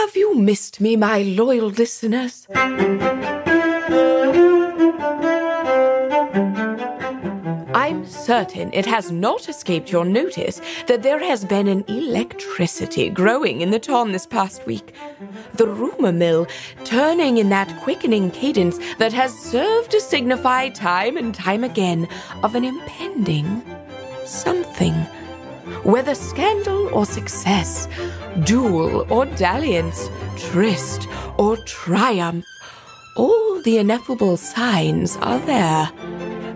Have you missed me, my loyal listeners? I'm certain it has not escaped your notice that there has been an electricity growing in the town this past week. The rumor mill turning in that quickening cadence that has served to signify time and time again of an impending something. Whether scandal or success, duel or dalliance, tryst or triumph, all the ineffable signs are there.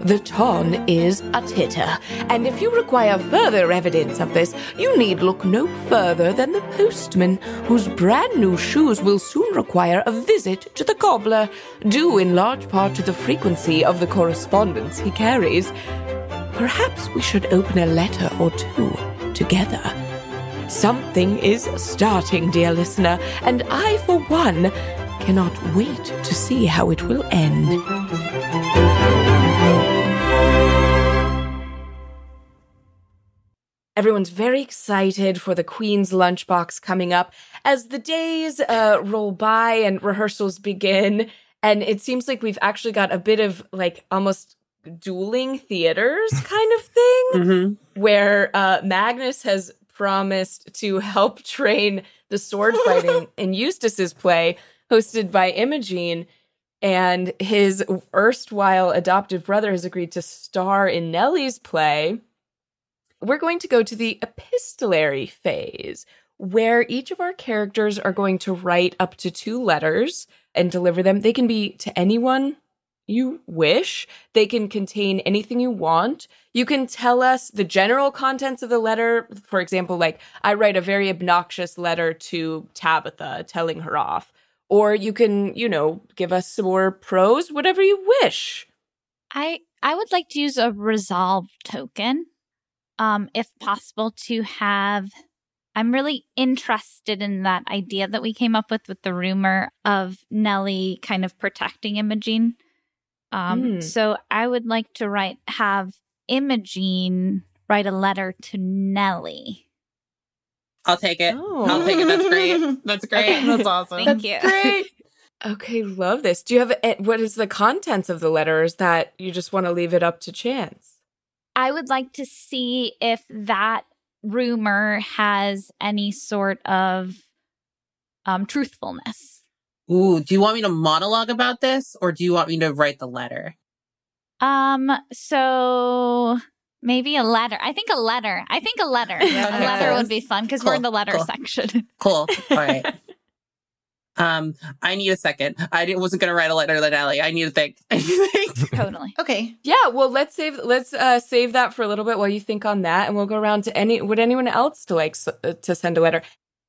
The ton is a titter, and if you require further evidence of this, you need look no further than the postman, whose brand new shoes will soon require a visit to the cobbler, due in large part to the frequency of the correspondence he carries. Perhaps we should open a letter or two together. Something is starting, dear listener, and I, for one, cannot wait to see how it will end. Everyone's very excited for the Queen's lunchbox coming up as the days uh, roll by and rehearsals begin. And it seems like we've actually got a bit of like almost dueling theaters kind of thing Mm-hmm. where uh, Magnus has promised to help train the sword fighting in Eustace's play, hosted by Imogene. And his erstwhile adoptive brother has agreed to star in Nelly's play. We're going to go to the epistolary phase, where each of our characters are going to write up to two letters and deliver them. They can be to anyone you wish. They can contain anything you want. You can tell us the general contents of the letter. For example, like I write a very obnoxious letter to Tabitha telling her off. Or you can, you know, give us some more prose, whatever you wish. I I would like to use a resolve token, um, if possible, to have. I'm really interested in that idea that we came up with with the rumor of Nelly kind of protecting Imogene. Um, Hmm. so I would like to write have Imogene write a letter to Nelly. I'll take it. Oh. I'll take it. That's great. That's great. Okay. That's awesome. Thank you. Great. Okay, love this. Do you have a, what is the contents of the letter? Is that you just want to leave it up to chance? I would like to see if that rumor has any sort of um, truthfulness. Ooh, do you want me to monologue about this or do you want me to write the letter? Um, so maybe a letter. I think a letter. I think a letter. Yeah. a letter would be fun because we're in the letter cool. section. Cool. All right. um, I need a second. I didn't, wasn't gonna write a letter to Nelly. I need to think. I need to think. totally. Okay. Yeah, well, let's save let's uh, save that for a little bit while you think on that, and we'll go around to any. Would anyone else to like s- uh, to send a letter?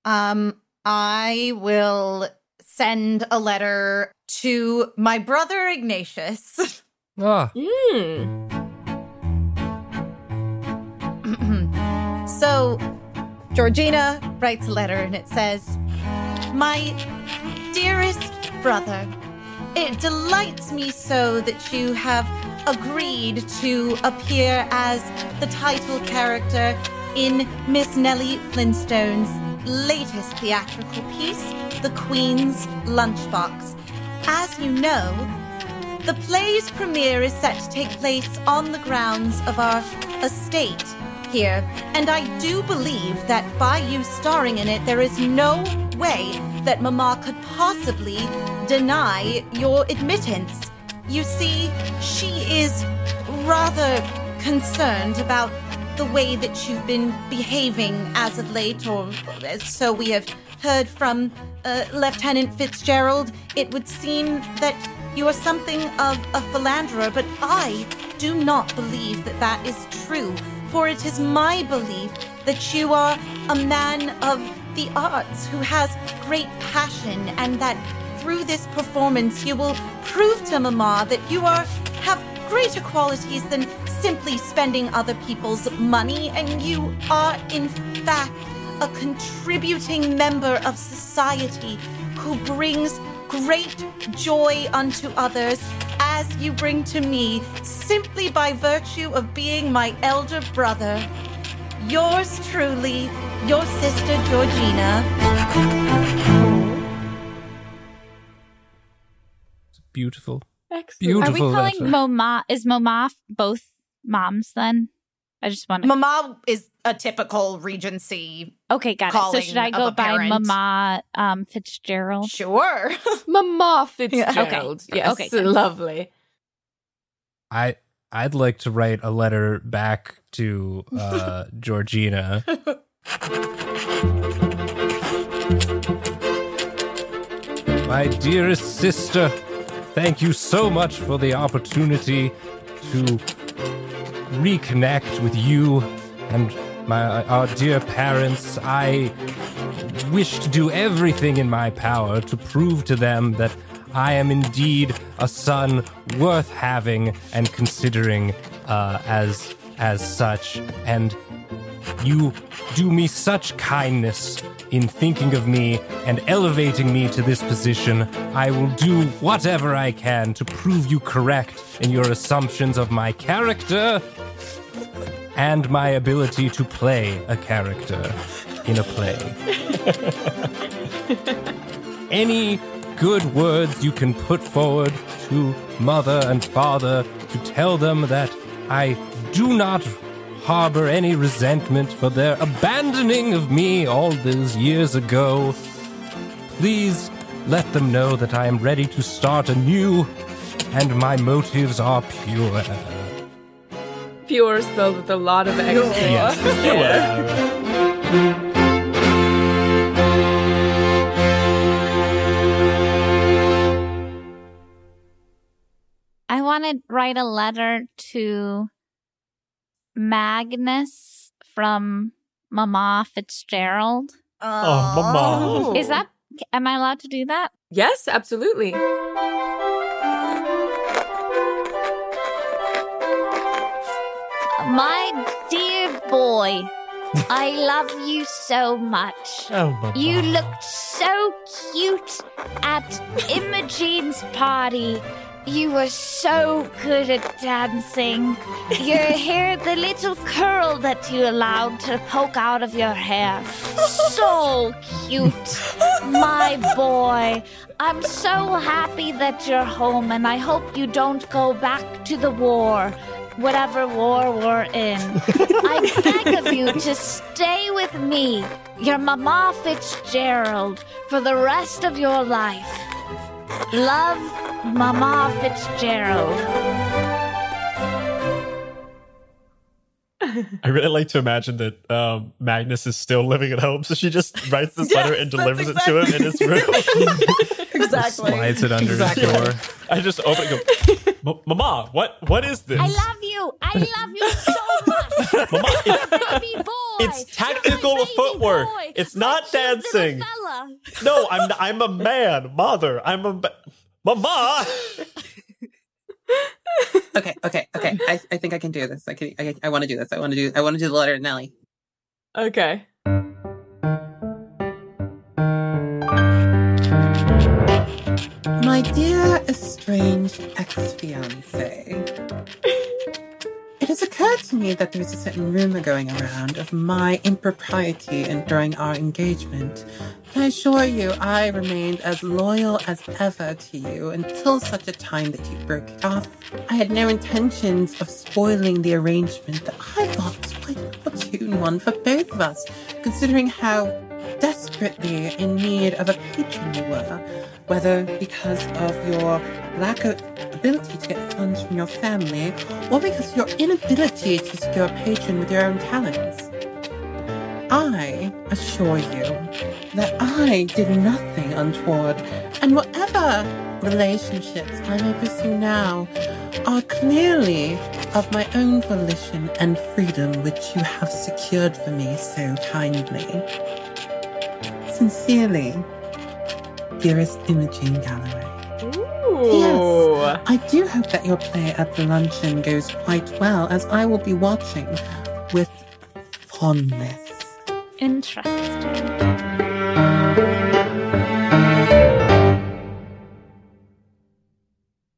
Um, I will send a letter to my brother Ignatius. Ah, Hmm. so, Georgina writes a letter and it says, My dearest brother, it delights me so that you have agreed to appear as the title character in Miss Nelly Flintstone's latest theatrical piece, The Queen's Lunchbox. As you know, the play's premiere is set to take place on the grounds of our estate here, and I do believe that by you starring in it, there is no way that Mama could possibly deny your admittance. You see, she is rather concerned about the way that you've been behaving as of late, or as so we have heard from uh, Lieutenant Fitzgerald. It would seem that you are something of a philanderer, but I do not believe that that is true, for it is my belief that you are a man of the arts who has great passion, and that through this performance you will prove to Mama that you are have greater qualities than simply spending other people's money, and you are, in fact, a contributing member of society who brings great joy unto others as you bring to me simply by virtue of being my elder brother. Yours truly, your sister Georgina. It's beautiful. Excellent. Are we calling letter. Moma? Is Moma both moms then? I just want to. Mama is a typical Regency. okay, got it. So should I go by parent. Mama um, Fitzgerald? Sure. Mama Fitzgerald. Okay. Yes, Okay, lovely. I I'd like to write a letter back to uh, Georgina. My dearest sister, thank you so much for the opportunity to reconnect with you and my our dear parents. I wish to do everything in my power to prove to them that I am indeed a son worth having and considering uh, as as such. And you do me such kindness in thinking of me and elevating me to this position. I will do whatever I can to prove you correct in your assumptions of my character and my ability to play a character in a play. Any good words you can put forward to mother and father to tell them that I do not harbor any resentment for their abandoning of me all those years ago. Please let them know that I am ready to start anew and my motives are pure. Pure spelled with a lot of extra. I want to write a letter to Magnus from Mama Fitzgerald. Oh, Mama. Oh. Is that? Am I allowed to do that? Yes, absolutely. My dear boy, I love you so much. Oh, Mama. You looked so cute at Imogene's party. You were so good at dancing. Your hair, the little curl that you allowed to poke out of your hair. So cute. My boy. I'm so happy that you're home, and I hope you don't go back to the war. Whatever war we're in. I beg of you to stay with me, your Mama Fitzgerald, for the rest of your life. Love, Mama Fitzgerald. I really like to imagine that um, Magnus is still living at home, so she just writes this letter and that's delivers it to him in his room. exactly. Slides it under Exactly. the door. I just open it and go, "M- Mama, what what is this? I love you. I love you so much. Mama, it's, Baby boy. It's tactical baby footwork. boy. It's not cute dancing. no, I'm I'm a man, mother. I'm a ba- Mama. Okay, okay, okay. I, I think I can do this. I can. I, I want to do this. I want to do. I want to do the letter to Nelly. Okay. My dear estranged ex-fiance, it has occurred to me that there's a certain rumor going around of my impropriety in during our engagement. I assure you, I remained as loyal as ever to you until such a time that you broke it off. I had no intentions of spoiling the arrangement that I thought was quite an opportune one for both of us, considering how desperately in need of a patron you were, whether because of your lack of ability to get funds from your family or because of your inability to secure a patron with your own talents. I assure you that I did nothing untoward, and whatever relationships I may pursue now are clearly of my own volition and freedom, which you have secured for me so kindly. Sincerely, dearest Imogene Galloway. Ooh. I do hope that your play at the luncheon goes quite well, as I will be watching with fondness. Interesting.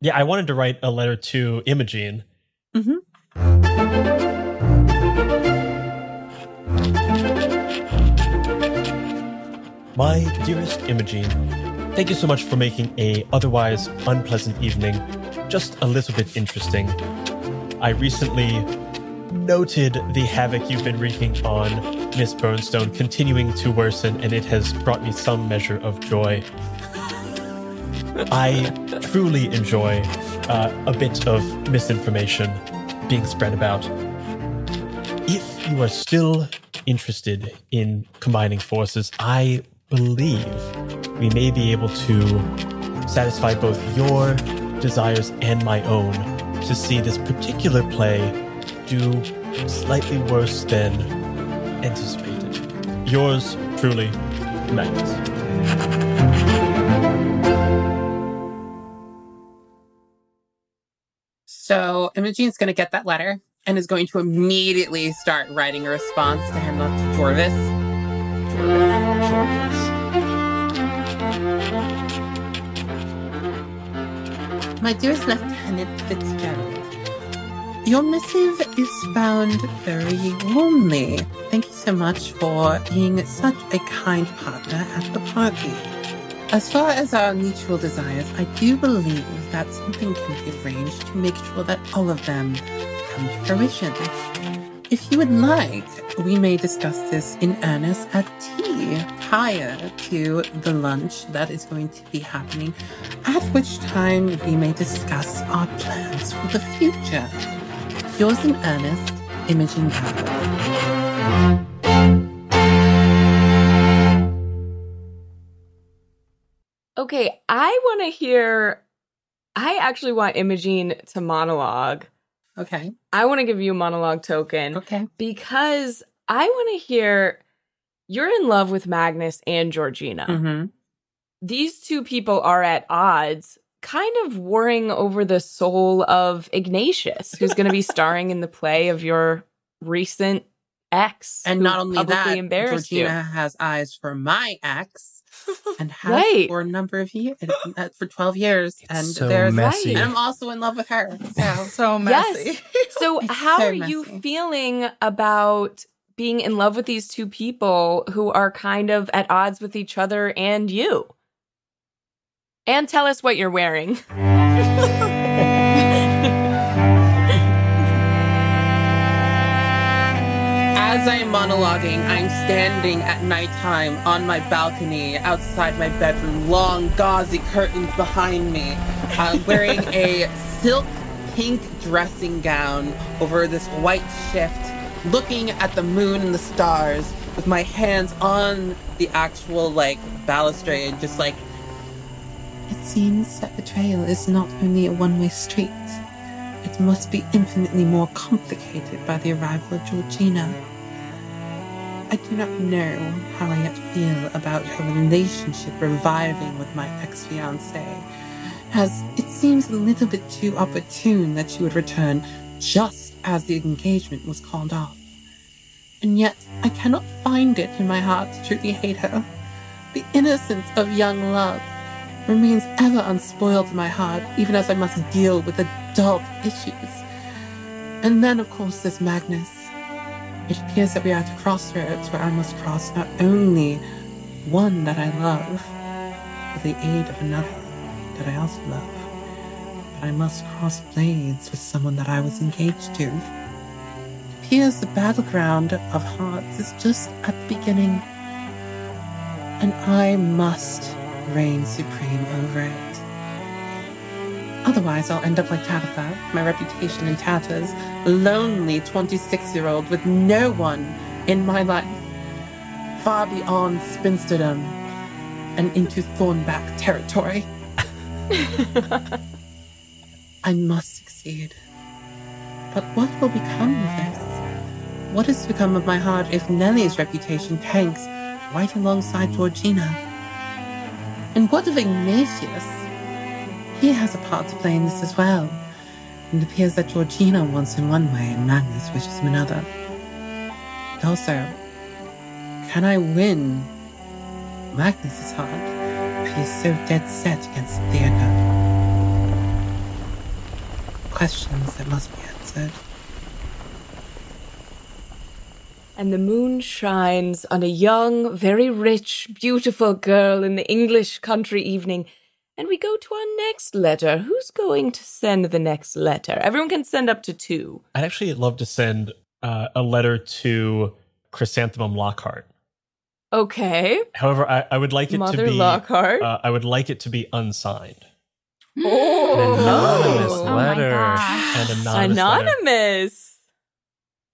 Yeah, I wanted to write a letter to Imogene. Mhm. My dearest Imogene, thank you so much for making a otherwise unpleasant evening just a little bit interesting. I recently noted the havoc you've been wreaking on Miss Burnstone continuing to worsen, and it has brought me some measure of joy. I truly enjoy uh, a bit of misinformation being spread about. If you are still interested in combining forces, I believe we may be able to satisfy both your desires and my own to see this particular play do slightly worse than anticipated. Yours truly, Magnus. So Imogene's going to get that letter and is going to immediately start writing a response to off to Jorvis. My dearest Lieutenant Fitzgerald, your missive is found very warmly. Thank you so much for being such a kind partner at the party. As far as our mutual desires, I do believe that something can be arranged to make sure that all of them come to fruition. If you would like, we may discuss this in earnest at tea prior to the lunch that is going to be happening, at which time we may discuss our plans for the future. Yours in earnest, Imogene Bauer. Okay, I want to hear. I actually want Imogene to monologue. Okay. I want to give you a monologue token Okay. because I want to hear you're in love with Magnus and Georgina. Mm-hmm. These two people are at odds, kind of warring over the soul of Ignatius, who's going to be starring in the play of your recent ex. And not only that, Georgina has eyes for my ex and has Right. for a number of years, uh, for 12 years. It's and so there's messy. And I'm also in love with her. So, So messy. Yes. So, how so are you feeling about being in love with these two people who are kind of at odds with each other and you? And tell us what you're wearing. I am monologuing, I'm standing at nighttime on my balcony outside my bedroom, long gauzy curtains behind me, uh, wearing a silk pink dressing gown over this white shift, looking at the moon and the stars with my hands on the actual like balustrade, just like. It seems that betrayal is not only a one way street. It must be infinitely more complicated by the arrival of Georgina. I do not know how I yet feel about her relationship reviving with my ex fiance, as it seems a little bit too opportune that she would return just as the engagement was called off. And yet, I cannot find it in my heart to truly hate her. The innocence of young love remains ever unspoiled in my heart, even as I must deal with adult issues. And then, of course, there's Magnus. It appears that we are at a crossroads where I must cross not only one that I love, with the aid of another that I also love, but I must cross blades with someone that I was engaged to. It appears the battleground of hearts is just at the beginning, and I must reign supreme over it. Otherwise, I'll end up like Tabitha, my reputation in tatters, a lonely 26 year old with no one in my life, far beyond spinsterdom and into Thornback territory. I must succeed. But what will become of this? What is to become of my heart if Nelly's reputation tanks right alongside Georgina? And what of Ignatius? He has a part to play in this as well. And it appears that Georgina wants him one way and Magnus wishes him another. Also, can I win Magnus's heart if he is so dead set against Theodore? Questions that must be answered. and the moon shines on a young, very rich, beautiful girl in the English country evening. And we go to our next letter. Who's going to send the next letter? Everyone can send up to two. I'd actually love to send uh, a letter to Chrysanthemum Lockhart. Okay. However, I, I would like it Mother to be Lockhart. Uh, I would like it to be unsigned oh, anonymous Oh letter. my gosh. and anonymous. letter. Anonymous.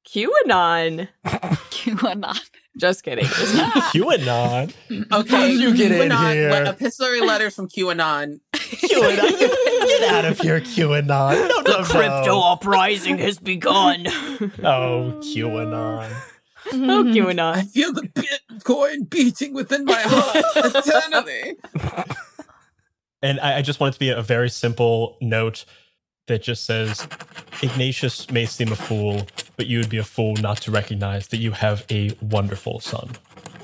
QAnon. QAnon. Just kidding. QAnon. Okay, you get in QAnon, here? le- epistolary letters from QAnon. QAnon. Get out of here, QAnon. No, no, no. uprising has begun. Oh, QAnon. oh, QAnon. I feel the Bitcoin beating within my heart eternally. And I, I just want it to be a very simple note that just says Ignatius may seem a fool, but you would be a fool not to recognize that you have a wonderful son.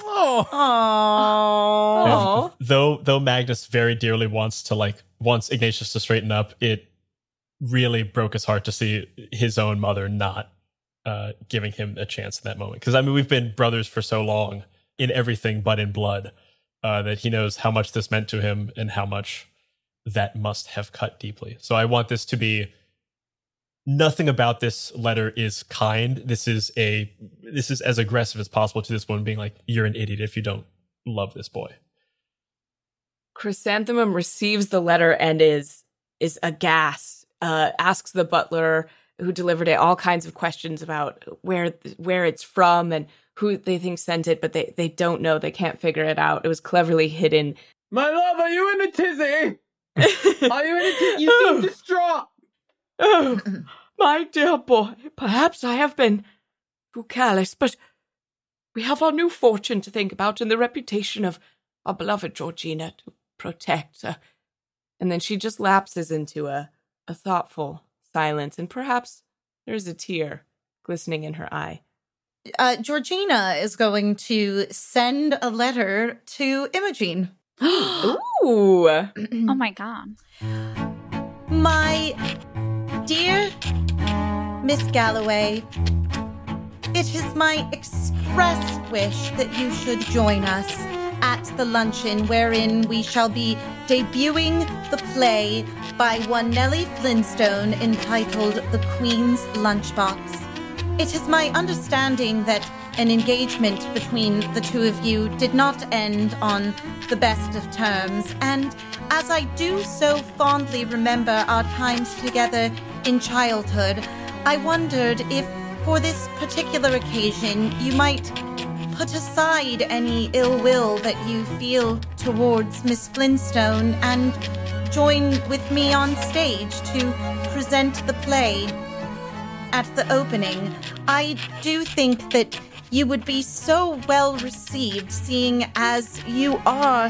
Oh, Aww. And though though Magnus very dearly wants to like wants Ignatius to straighten up, it really broke his heart to see his own mother not uh, giving him a chance in that moment. Because I mean, we've been brothers for so long in everything but in blood uh, that he knows how much this meant to him and how much that must have cut deeply. So I want this to be nothing about this letter is kind. This is a this is as aggressive as possible to this woman being like, "You're an idiot if you don't love this boy." Chrysanthemum receives the letter and is is aghast. Uh, asks the butler who delivered it all kinds of questions about where where it's from and who they think sent it, but they they don't know. They can't figure it out. It was cleverly hidden. My love, are you in a tizzy? Are you in a tizzy? You seem distraught. oh, my dear boy, perhaps I have been too careless, but we have our new fortune to think about and the reputation of our beloved Georgina to protect. Uh, and then she just lapses into a, a thoughtful silence, and perhaps there's a tear glistening in her eye. Uh, Georgina is going to send a letter to Imogene. Ooh. Oh my god. My dear Miss Galloway, it is my express wish that you should join us at the luncheon wherein we shall be debuting the play by one Nelly Flintstone entitled The Queen's Lunchbox. It is my understanding that an engagement between the two of you did not end on the best of terms, and as I do so fondly remember our times together in childhood, I wondered if, for this particular occasion, you might put aside any ill will that you feel towards Miss Flintstone and join with me on stage to present the play at the opening. I do think that you would be so well received, seeing as you are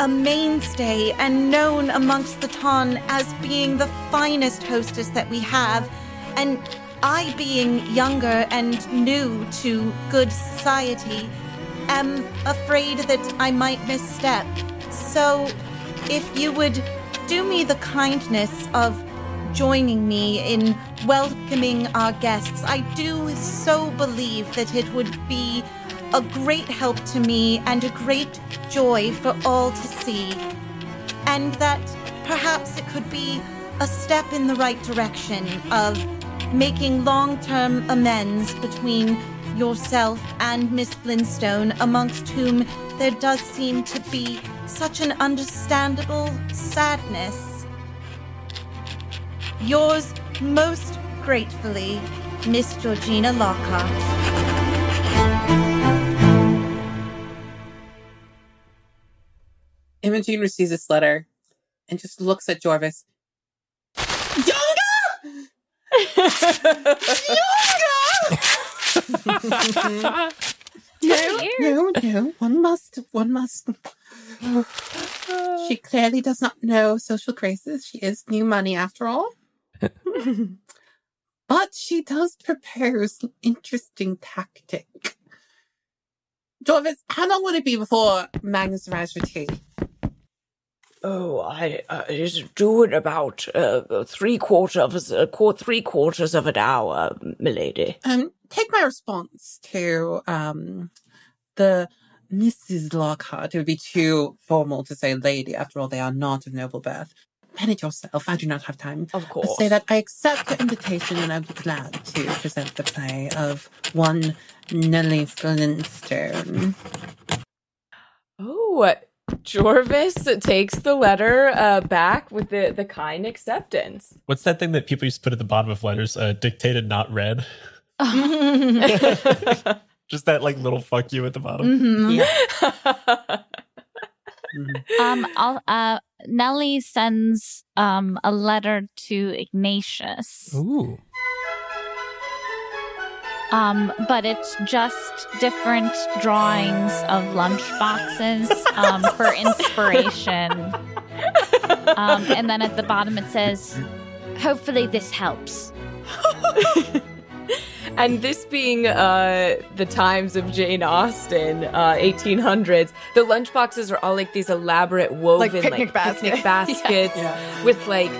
a mainstay and known amongst the ton as being the finest hostess that we have, and I, being younger and new to good society, am afraid that I might misstep. So, if you would do me the kindness of joining me in welcoming our guests. I do so believe that it would be a great help to me and a great joy for all to see. And that perhaps it could be a step in the right direction of making long term amends between yourself and Miss Flintstone, amongst whom there does seem to be such an understandable sadness. Yours most gratefully, Miss Georgina Lockhart. Imogene receives this letter and just looks at Jorvis. Oh, No, no, no. One must, one must. She clearly does not know social graces. She is new money after all. but she does prepare an interesting tactic. Jorvis, how long would it be before Magnus arrives for tea? Oh, I uh, it's due in about uh, three quarters, uh, qu- three quarters of an hour, milady. Um, take my response to um the Mrs. Lockhart. It would be too formal to say lady. After all, they are not of noble birth. Manage yourself. I do not have time. Of But course. say that I accept the invitation and I'd be glad to present the play of one Nelly Flintstone. Oh, Jorvis takes the letter uh, back with the, the kind acceptance. What's that thing that people used to put at the bottom of letters? Uh, dictated, not read. Just that like little fuck you at the bottom. Mhm. Um, I'll, uh, Nelly sends um a letter to Ignatius. Ooh. Um, but it's just different drawings of lunchboxes um, for inspiration. Um, and then at the bottom it says, "Hopefully this helps." And this being uh, the times of Jane Austen, uh, 1800s, the lunchboxes are all like these elaborate woven picnic basket. picnic baskets with like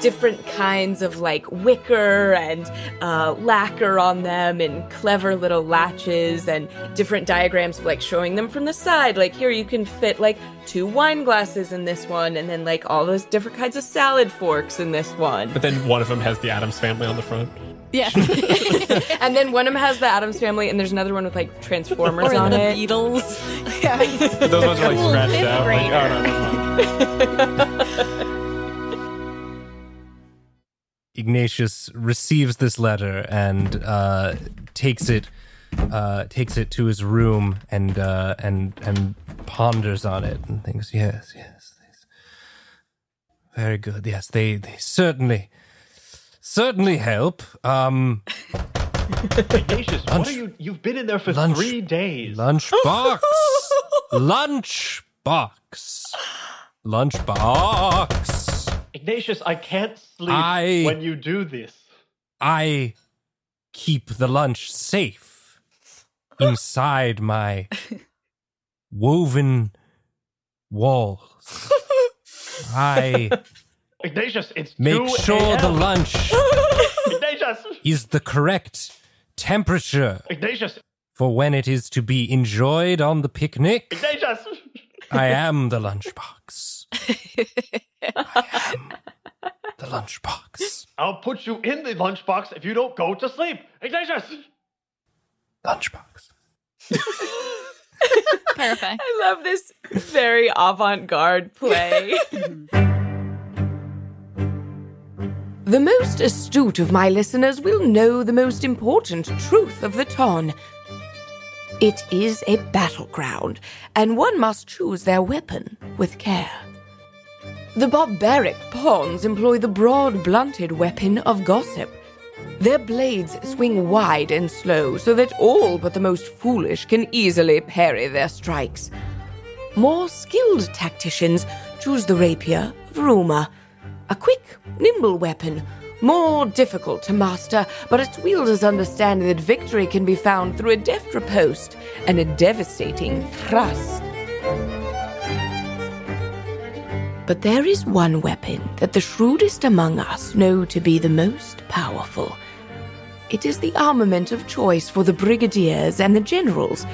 different kinds of like wicker and uh, lacquer on them and clever little latches and different diagrams of like showing them from the side. Like here you can fit like two wine glasses in this one and then like all those different kinds of salad forks in this one. But then one of them has the Addams family on the front. Yes. And then one of them has the Addams family, and there's another one with like Transformers on the it. Beatles. But those ones are like scratched out. Like, oh, no, no, no. Ignatius receives this letter and uh, takes it uh, takes it to his room and uh, and and ponders on it and thinks, yes, yes, yes. very good. Yes, they they certainly certainly help. Um, Ignatius, what Lunch- are you? You've been in there for lunch- three days. lunchbox, lunchbox, lunchbox. Ignatius, I can't sleep I- when you do this. I keep the lunch safe inside my woven walls. I Ignatius, it's make 2 sure the lunch Ignatius, is the correct temperature Ignatius, for when it is to be enjoyed on the picnic. Ignatius. I am the lunchbox. I am the lunchbox. I'll put you in the lunchbox if you don't go to sleep. Ignatius. Lunchbox. Perfect. I love this very avant garde play. the most astute of my listeners will know the most important truth of the ton. It is a battleground, and one must choose their weapon with care. The barbaric pawns employ the broad, blunted weapon of gossip. Their blades swing wide and slow so that all but the most foolish can easily parry their strikes. More skilled tacticians choose the rapier of rumor, a quick, nimble weapon, more difficult to master, but its wielders understand that victory can be found through a deft riposte and a devastating thrust. But there is one weapon that the shrewdest among us know to be the most powerful. It is the armament of choice for the brigadiers and the generals,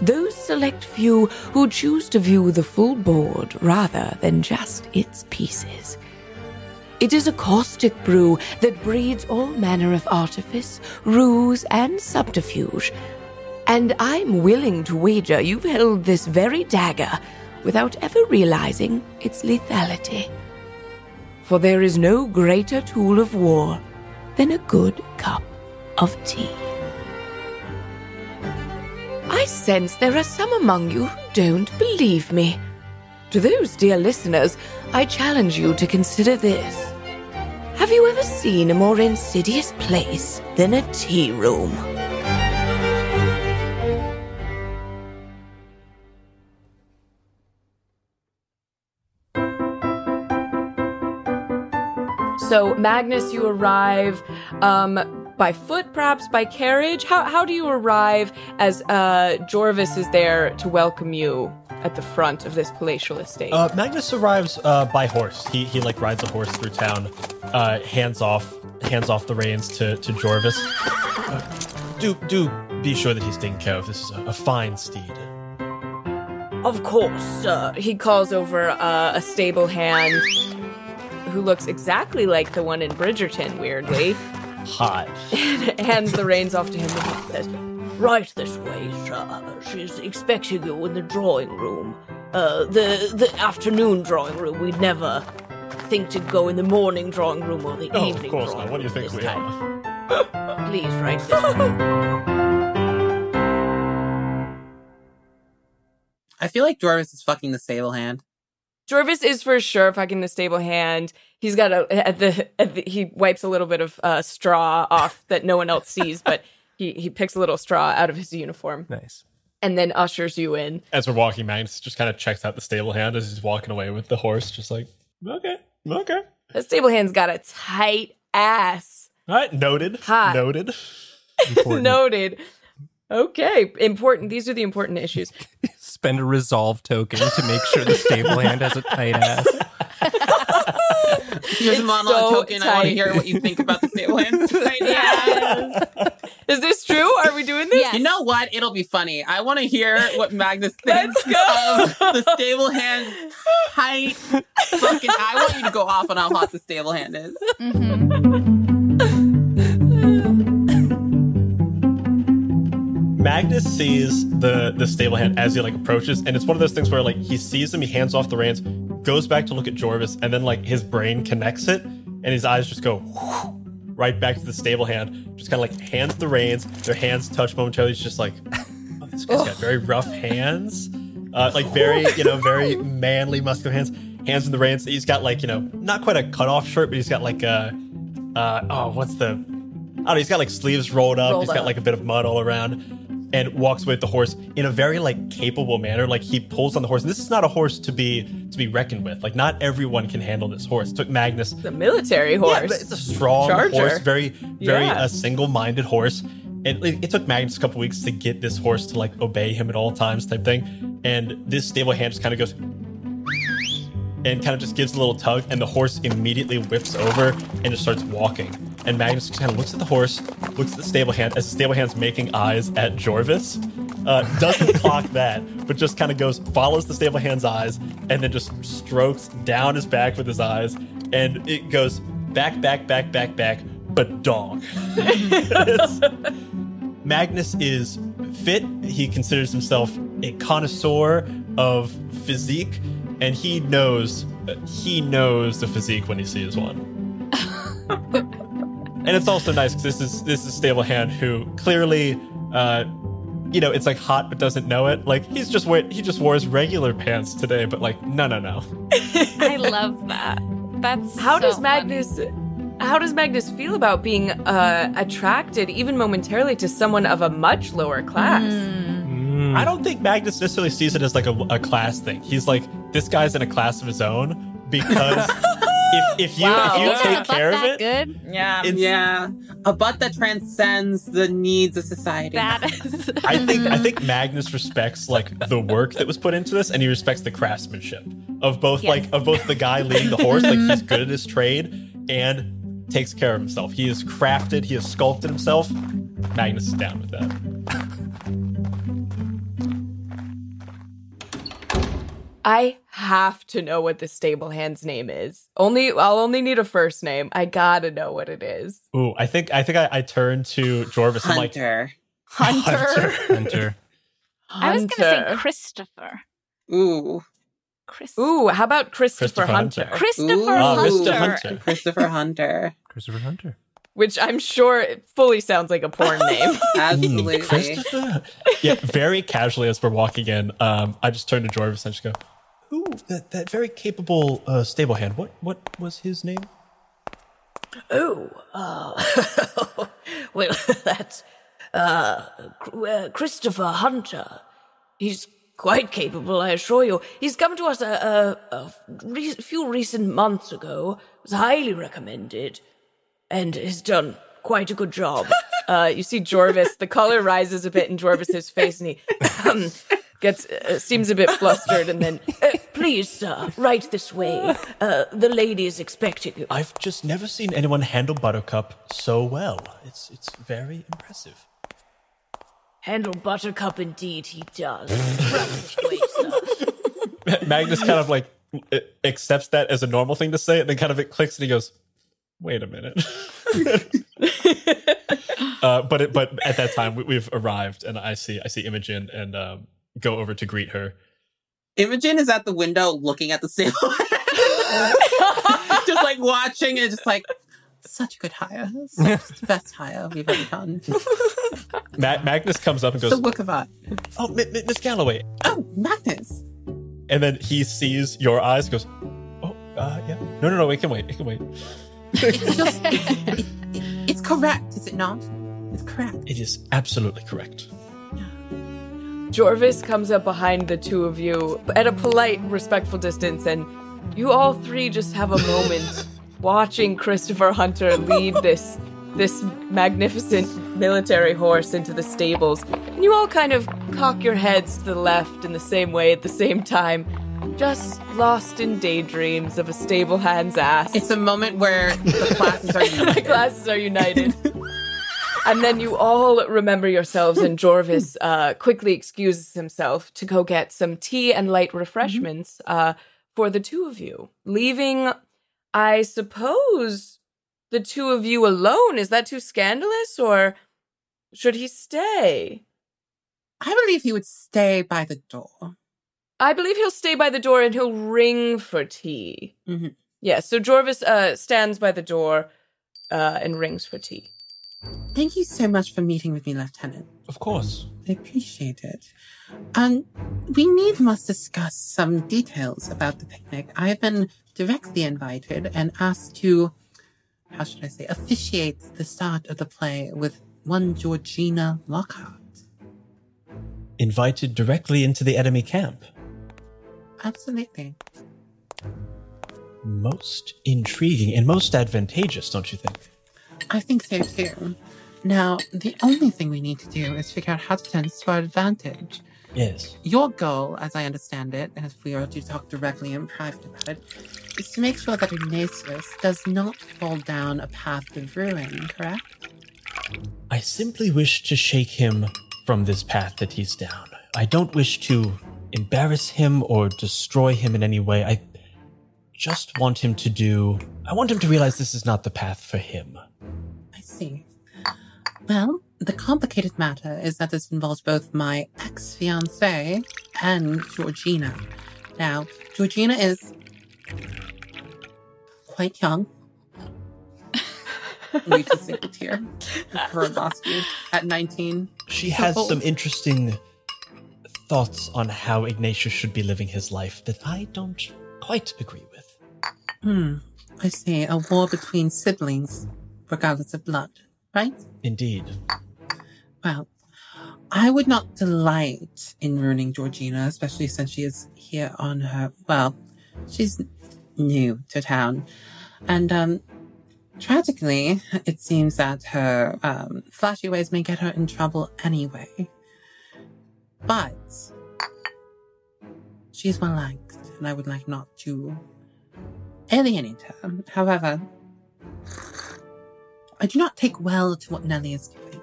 those select few who choose to view the full board rather than just its pieces. It is a caustic brew that breeds all manner of artifice, ruse, and subterfuge. And I'm willing to wager you've held this very dagger without ever realizing its lethality. For there is no greater tool of war than a good cup of tea. I sense there are some among you who don't believe me. To those dear listeners, I challenge you to consider this. Have you ever seen a more insidious place than a tea room? So, Magnus, you arrive. Um, by foot, perhaps by carriage? How how do you arrive as uh, Jorvis is there to welcome you at the front of this palatial estate? Uh, Magnus arrives uh, by horse. He he like rides a horse through town, uh, hands off hands off the reins to to Jorvis. Uh, do do be sure that he's taken care of. This is a, a fine steed. Of course, sir. He calls over uh, a stable hand who looks exactly like the one in Bridgerton, weirdly, Hot. and hands the reins off to him and says, Right this way, sir. She's expecting you in the drawing room. Uh, the the afternoon drawing room. We'd never think to go in the morning drawing room or the Oh, evening of course drawing not. What do you think this we time. are? Please, right this way. I feel like Jorvis is fucking the stable hand. Jorvis is for sure fucking the stable hand. He's got a at the, at the he wipes a little bit of uh, straw off that no one else sees, but he he picks a little straw out of his uniform Nice. and then ushers you in. As we're walking, Magnus just kind of checks out the stable hand as he's walking away with the horse, just like okay, okay. The stable hand's got a tight ass. All right, noted. Hot. Noted. Noted. Okay, important. These are the important issues. Spend a resolve token to make sure the stable hand has a tight ass. Here's a monologue so token. I want to hear what you think about the stable hand. Is this true? Are we doing this? Yes. You know what? It'll be funny. I want to hear what Magnus thinks Let's go. of the stable hand tight fucking. I want you to go off on how hot the stable hand is. Mm-hmm. Magnus sees the the stable hand as he like approaches, and it's one of those things where like he sees him, he hands off the reins, goes back to look at Jorvis, and then like his brain connects it, and his eyes just go right back to the stable hand. Just kind of like hands the reins, their hands touch momentarily. He's just like, oh, this guy's got very rough hands, uh, like very you know very manly muscular hands. Hands in the reins. He's got like you know not quite a cutoff shirt, but he's got like a uh, oh what's the I don't know. He's got like sleeves rolled up. Rolled he's got up. like a bit of mud all around, and walks away with the horse in a very like capable manner. Like he pulls on the horse. And this is not a horse to be to be reckoned with. Like not everyone can handle this horse. It took Magnus. The military horse. Yeah, it's a strong Charger. horse. Very very Yeah. a single-minded horse. And it, it took Magnus a couple weeks to get this horse to like obey him at all times, type thing. And this stable hand just kind of goes and kind of just gives a little tug, and the horse immediately whips over and just starts walking. And Magnus kind of looks at the horse, looks at the stable hand as the stable hand's making eyes at Jorvis. Uh, doesn't clock that, but just kind of goes, follows the stable hand's eyes, and then just strokes down his back with his eyes, and it goes back, back, back, back, back, but dog. It's- Magnus is fit. He considers himself a connoisseur of physique, and he knows he knows the physique when he sees one. and it's also nice because this is this is stable hand who clearly, uh, you know, it's like hot but doesn't know it. Like he's just wear he just wore his regular pants today, but like no no no. I love that. That's How does so Magnus how does Magnus feel about being uh, attracted even momentarily to someone of a much lower class? I don't think Magnus necessarily sees it as like a, a class thing. He's like this guy's in a class of his own because if, if you Wow. if you funny. take care of that it, Good. Yeah. it's Yeah, a butt that transcends the needs of society. That is. I think I think Magnus respects like the work that was put into this, and he respects the craftsmanship of both Yes. like of both the guy leading the horse, like he's good at his trade and takes care of himself. He is crafted, he has sculpted himself. Magnus is down with that. I have to know what the stable hand's name is. Only I'll only need a first name. I gotta know what it is. Ooh, I think I think I, I turned to Jorvis. I'm like, Hunter. Hunter. Hunter. I was going to say Christopher. Ooh, Chris. Ooh, how about Christopher, Christopher Hunter? Hunter. Christopher Ooh. Hunter. Mr. Hunter. Christopher Hunter. Christopher Hunter. Which I'm sure it fully sounds like a porn name. Absolutely. Christopher. yeah, very casually as we're walking in, um, I just turned to Jorvis and just go, "Ooh, that, that very capable uh, stable hand. What what was his name?" Oh, uh, well, that's uh, uh, Christopher Hunter. He's quite capable, I assure you. He's come to us a, a, a re- few recent months ago. Was highly recommended, and has done quite a good job. Uh, you see Jorvis, the color rises a bit in Jorvis's face, and he um, gets uh, seems a bit flustered, and then, uh, please, sir, right this way. Uh, the lady is expecting you. I've just never seen anyone handle Buttercup so well. It's it's very impressive. Handle Buttercup indeed he does. right way. Magnus kind of like uh, accepts that as a normal thing to say, and then kind of it clicks, and he goes, "Wait a minute." uh, but it, but at that time we, we've arrived, and I see I see Imogene and um, go over to greet her. Imogene is at the window looking at the stable. just like watching and just like such a good hire. Such the best hire we've ever done. Ma- Magnus comes up and goes, the work of art. "Oh, M- M- Miss Galloway," Oh, Magnus. and then he sees your eyes, and goes, "Oh, uh, yeah, no, no, no, it can wait, it can wait." It's just it, it, it's correct, is it not? It's correct. It is absolutely correct. Jorvis comes up behind the two of you at a polite, respectful distance, and you all three just have a moment watching Christopher Hunter lead this this magnificent military horse into the stables. And you all kind of cock your heads to the left in the same way at the same time, just lost in daydreams of a stable hand's ass. It's a moment where the classes are the classes are united. and then you all remember yourselves, and Jorvis uh, quickly excuses himself to go get some tea and light refreshments uh, for the two of you, leaving, I suppose, the two of you alone. Is that too scandalous, or should he stay? I believe he would stay by the door. I believe he'll stay by the door and he'll ring for tea. Mhm. Yeah, so Jorvis uh, stands by the door uh, and rings for tea. Thank you so much for meeting with me, Lieutenant. Of course. I appreciate it. Um, we need must discuss some details about the picnic. I have been directly invited and asked to, how should I say, officiate the start of the play with one Georgina Lockhart. Invited directly into the enemy camp. Absolutely. Most intriguing and most advantageous, don't you think? I think so too. Now, the only thing we need to do is figure out how to turn this to our advantage. Yes. Your goal, as I understand it, and if we are to talk directly in private about it, is to make sure that Ignatius does not fall down a path of ruin, correct? I simply wish to shake him from this path that he's down. I don't wish to embarrass him or destroy him in any way. I just want him to do. I want him to realize this is not the path for him. I see. Well, the complicated matter is that this involves both my ex fiancee and Georgina. Now, Georgina is quite young. We've a single tear. Her last year at 19. She So has old. some interesting thoughts on how Ignatius should be living his life that I don't quite agree with. Hmm. I see. A war between siblings, regardless of blood, right? Indeed. Well, I would not delight in ruining Georgina, especially since she is here on her. Well, she's new to town. And, um, tragically, it seems that her, um, flashy ways may get her in trouble anyway. But, she's well liked, and I would like not to alienate her. However, I do not take well to what Nelly is doing.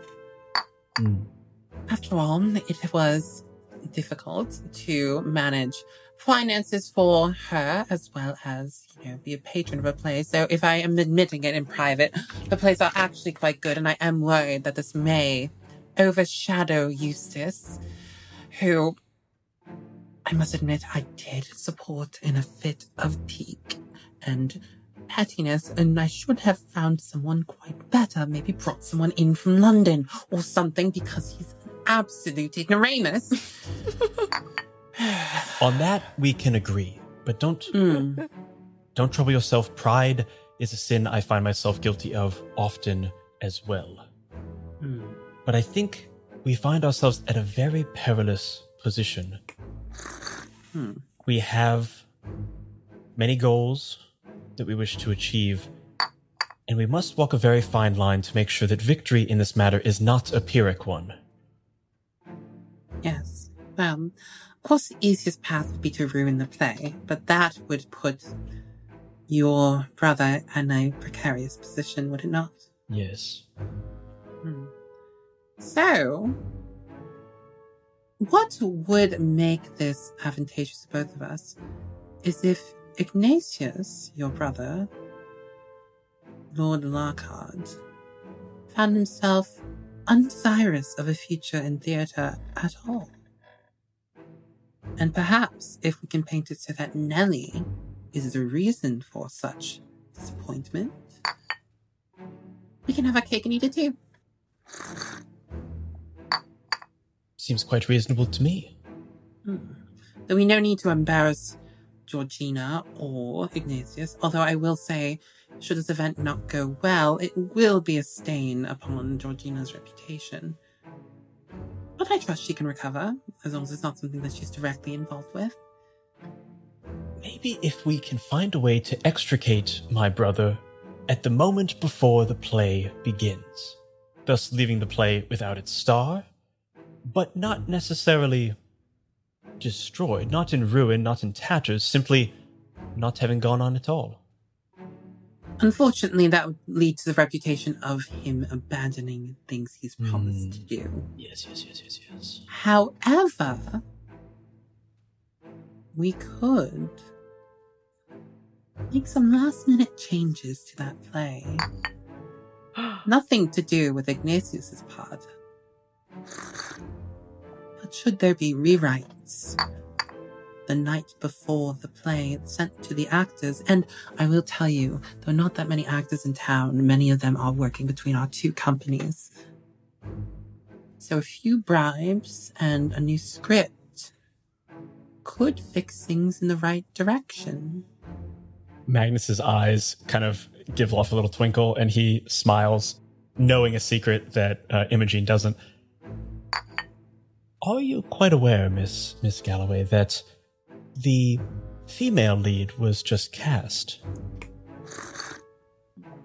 Hmm. After all, it was difficult to manage finances for her as well as, you know, be a patron of a place. So if I am admitting it in private, the plays are actually quite good and I am worried that this may overshadow Eustace, who I must admit I did support in a fit of pique and pettiness, and I should have found someone quite better, maybe brought someone in from London or something because he's an absolute ignoramus. On that, we can agree. But don't Hmm. don't trouble yourself. Pride is a sin I find myself guilty of often as well. Hmm. But I think we find ourselves at a very perilous position. Hmm. We have many goals that we wish to achieve, And we must walk a very fine line to make sure that victory in this matter is not a Pyrrhic one. Yes. Well, of course, the easiest path would be to ruin the play, but that would put your brother in a precarious position, would it not? Yes. Hmm. So, what would make this advantageous to both of us is if Ignatius, your brother, Lord Lockhart, found himself undesirous of a future in theatre at all. And perhaps if we can paint it so that Nelly is the reason for such disappointment, we can have our cake and eat it too. Seems quite reasonable to me. Hmm. Though we no need to embarrass Georgina or Ignatius, although I will say, should this event not go well, it will be a stain upon Georgina's reputation. But I trust she can recover, as long as it's not something that she's directly involved with. Maybe if we can find a way to extricate my brother at the moment before the play begins, thus leaving the play without its star, but not necessarily destroyed, not in ruin, not in tatters, simply not having gone on at all. Unfortunately, that would lead to the reputation of him abandoning things he's promised to Hmm. do. Yes, yes, yes, yes, yes. However, we could make some last minute changes to that play. Nothing to do with Ignatius's part. But should there be rewrites the night before the play sent to the actors, and I will tell you, are not that many actors in town, many of them are working between our two companies. So a few bribes and a new script could fix things in the right direction. Magnus's eyes kind of give off a little twinkle, and he smiles, knowing a secret that uh, Imogene doesn't. Are you quite aware, Miss Miss Galloway, that the female lead was just cast?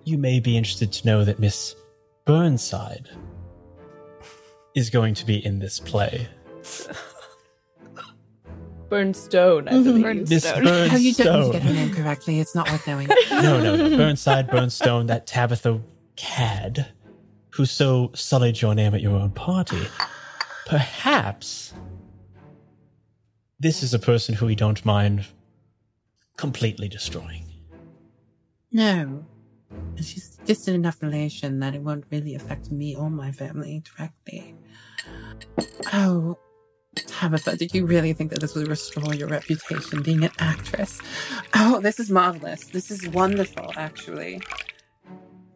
You may be interested to know that Miss Burnside is going to be in this play. Burnstone, I believe. Miss Oh, you don't get her name correctly. It's not worth knowing. no, no, no. Burnside, Burnstone, that Tabitha cad who so sullied your name at your own party. Perhaps this is a person who we don't mind completely destroying. No. She's distant enough relation that it won't really affect me or my family directly. Oh, Tabitha, did you really think that this would restore your reputation being an actress? Oh, this is marvelous. This is wonderful, actually.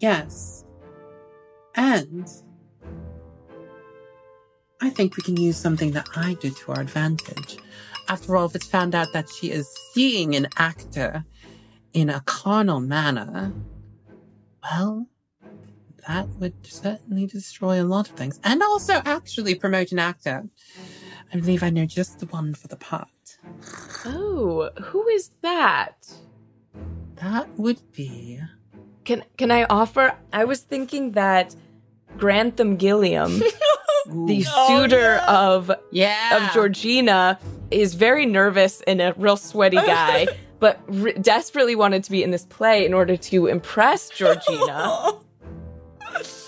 Yes. And I think we can use something that I did to our advantage. After all, if it's found out that she is seeing an actor in a carnal manner, well, that would certainly destroy a lot of things. And also actually promote an actor. I believe I know just the one for the part. Oh, who is that? That would be. Can can I offer? I was thinking that Grantham Gilliam, the suitor of Yeah. of Georgina, is very nervous and a real sweaty guy, but r- desperately wanted to be in this play in order to impress Georgina.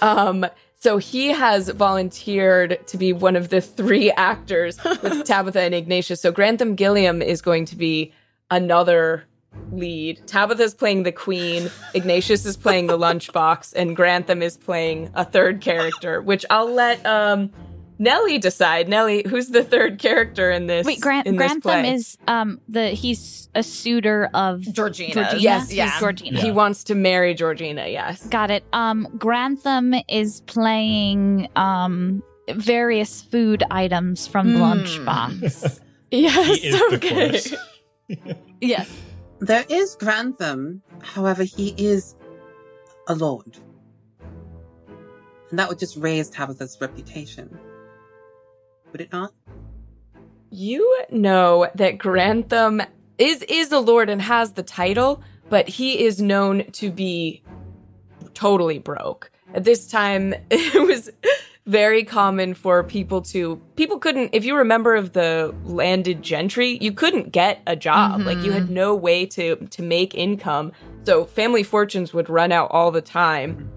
Um, so he has volunteered to be one of the three actors with Tabitha and Ignatius. So Grantham Gilliam is going to be another lead. Tabitha's playing the queen, Ignatius is playing the lunchbox, and Grantham is playing a third character, which I'll let um Nelly decide. Nelly, who's the third character in this? Wait, Grant in this Grantham play? is um the he's a suitor of Georgina. Georgina. Yes, He's yeah. Georgina. He wants to marry Georgina. Yes. Got it. Um, Grantham is playing um various food items from the Mm. lunchbox. Yes. He is the okay. course. yes. There is Grantham, however, he is a lord. And that would just raise Tabitha's reputation. Would it not? You know that Grantham is is a lord and has the title, but he is known to be totally broke. At this time, it was very common for people to people couldn't if you're a member of the landed gentry you couldn't get a job. Like you had mm-hmm. no way to to make income. So family fortunes would run out all the time.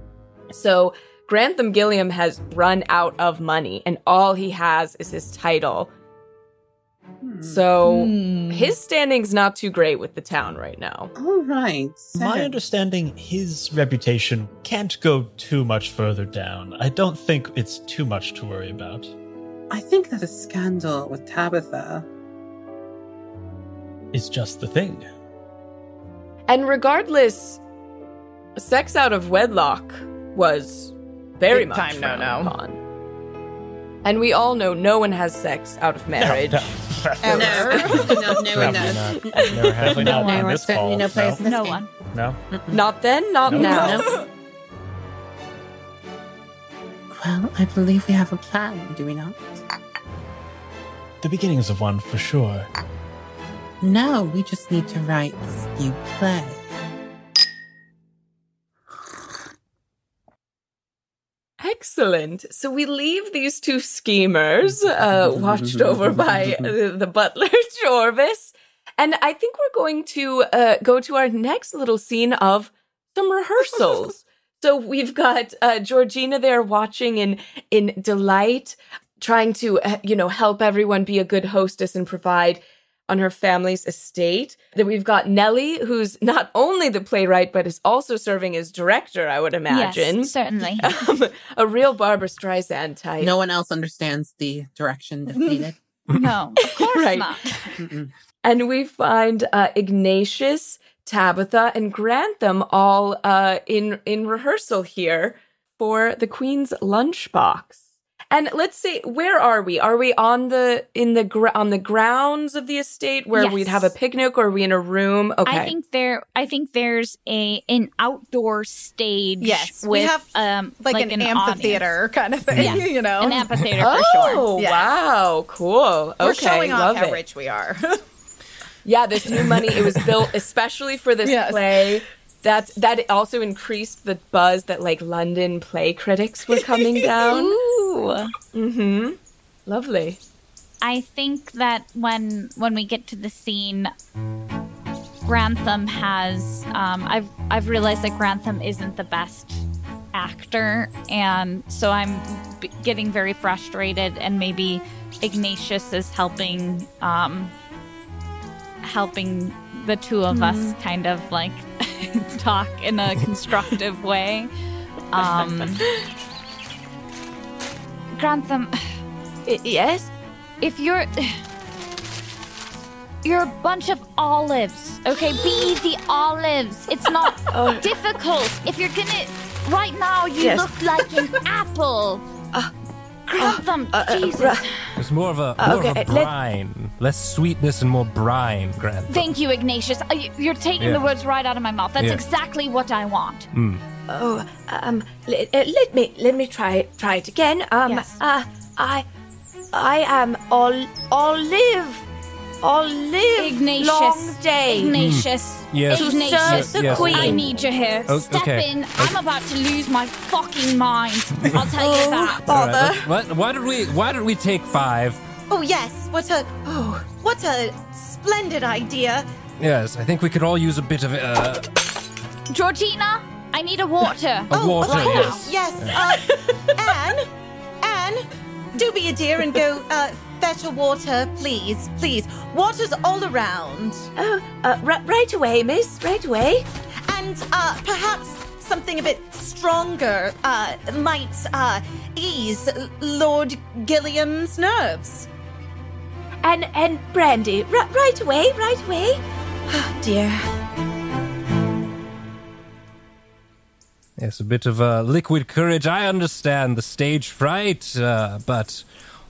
So grantham gilliam has run out of money and all he has is his title Hmm. so hmm. his standing's not too great with the town right now All right. So, My understanding, his reputation can't go too much further down. I don't think it's too much to worry about. I think that a scandal with Tabitha. is just the thing. And regardless, sex out of wedlock was very Big much time frowned no-no. Upon. And we all know no one has sex out of marriage. No, no, no one Probably does. not. Never have Definitely not No, on this call. no place in No one. No? Not then, not No. now. Well, I believe we have a plan, do we not? The beginnings of one, for sure. No, we just need to write this new play. Excellent. So we leave these two schemers, uh, watched over by uh, the butler Jorvis, and I think we're going to uh, go to our next little scene of some rehearsals. so we've got uh, Georgina there watching in in delight, trying to uh, you know help everyone be a good hostess and provide on her family's estate. Then we've got Nelly, who's not only the playwright but is also serving as director. I would imagine Yes, certainly. um, a real Barbra Streisand type. No one else understands the direction defeated. no, of course Right. not. Mm-mm. And we find uh, Ignatius, Tabitha, and Grantham all uh, in in rehearsal here for the Queen's lunchbox. And let's say, where are we? Are we on the in the gr- on the grounds of the estate where Yes. we'd have a picnic, or are we in a room? Okay, I think there. I think there's a an outdoor stage. Yes, with we have, um Like, an, amphitheater kind of thing, Yes, you know? an amphitheater oh for sure. Yes. wow, cool. We're okay, showing off love how it. rich we are. Yeah, this new money it was built especially for this Yes. play. That's that also increased the buzz that like London play critics were coming down. Ooh. mm-hmm. Lovely. I think that when when we get to the scene, Grantham has. Um, I've I've realized that Grantham isn't the best actor, and so I'm b- getting very frustrated. And maybe Ignatius is helping um, helping the two of us kind of like talk in a constructive way. Um, Grantham. Yes. if you're you're a bunch of olives okay be the olives it's not oh. difficult if you're gonna right now you Yes. look like an apple Grantham, Jesus. It's more of a Uh, more okay, of a let- brine, less sweetness and more brine, Grant. Thank you, Ignatius. Uh, you- You're taking the words right out of my mouth. That's Yeah. exactly what I want. Mm. Oh, um, let, uh, let me let me try try it again. Um, Yes. uh, I I am all olive, olive. Ignatius. long day. Ignatius. Yes. Ignatius. the yes, queen. I need you here. Oh, Step okay. in. I'm about to lose my fucking mind. I'll tell you that. All right, bother. what- what- why did we why did we take five? oh, yes. What a. Oh, what a splendid idea. Yes, I think we could all use a bit of uh, Georgina, I need a water. a water. of yes. Yes. Uh, Anne, Anne, do be a dear and go uh, fetch a water, please. Please. Water's all around. Oh, uh, ri- right away, miss. Right away. And uh, perhaps something a bit stronger uh, might uh, ease Lord Gilliam's nerves. And and brandy. Ri- right away. Right away. Oh, dear. Yes, a bit of uh, liquid courage. I understand the stage fright, uh, but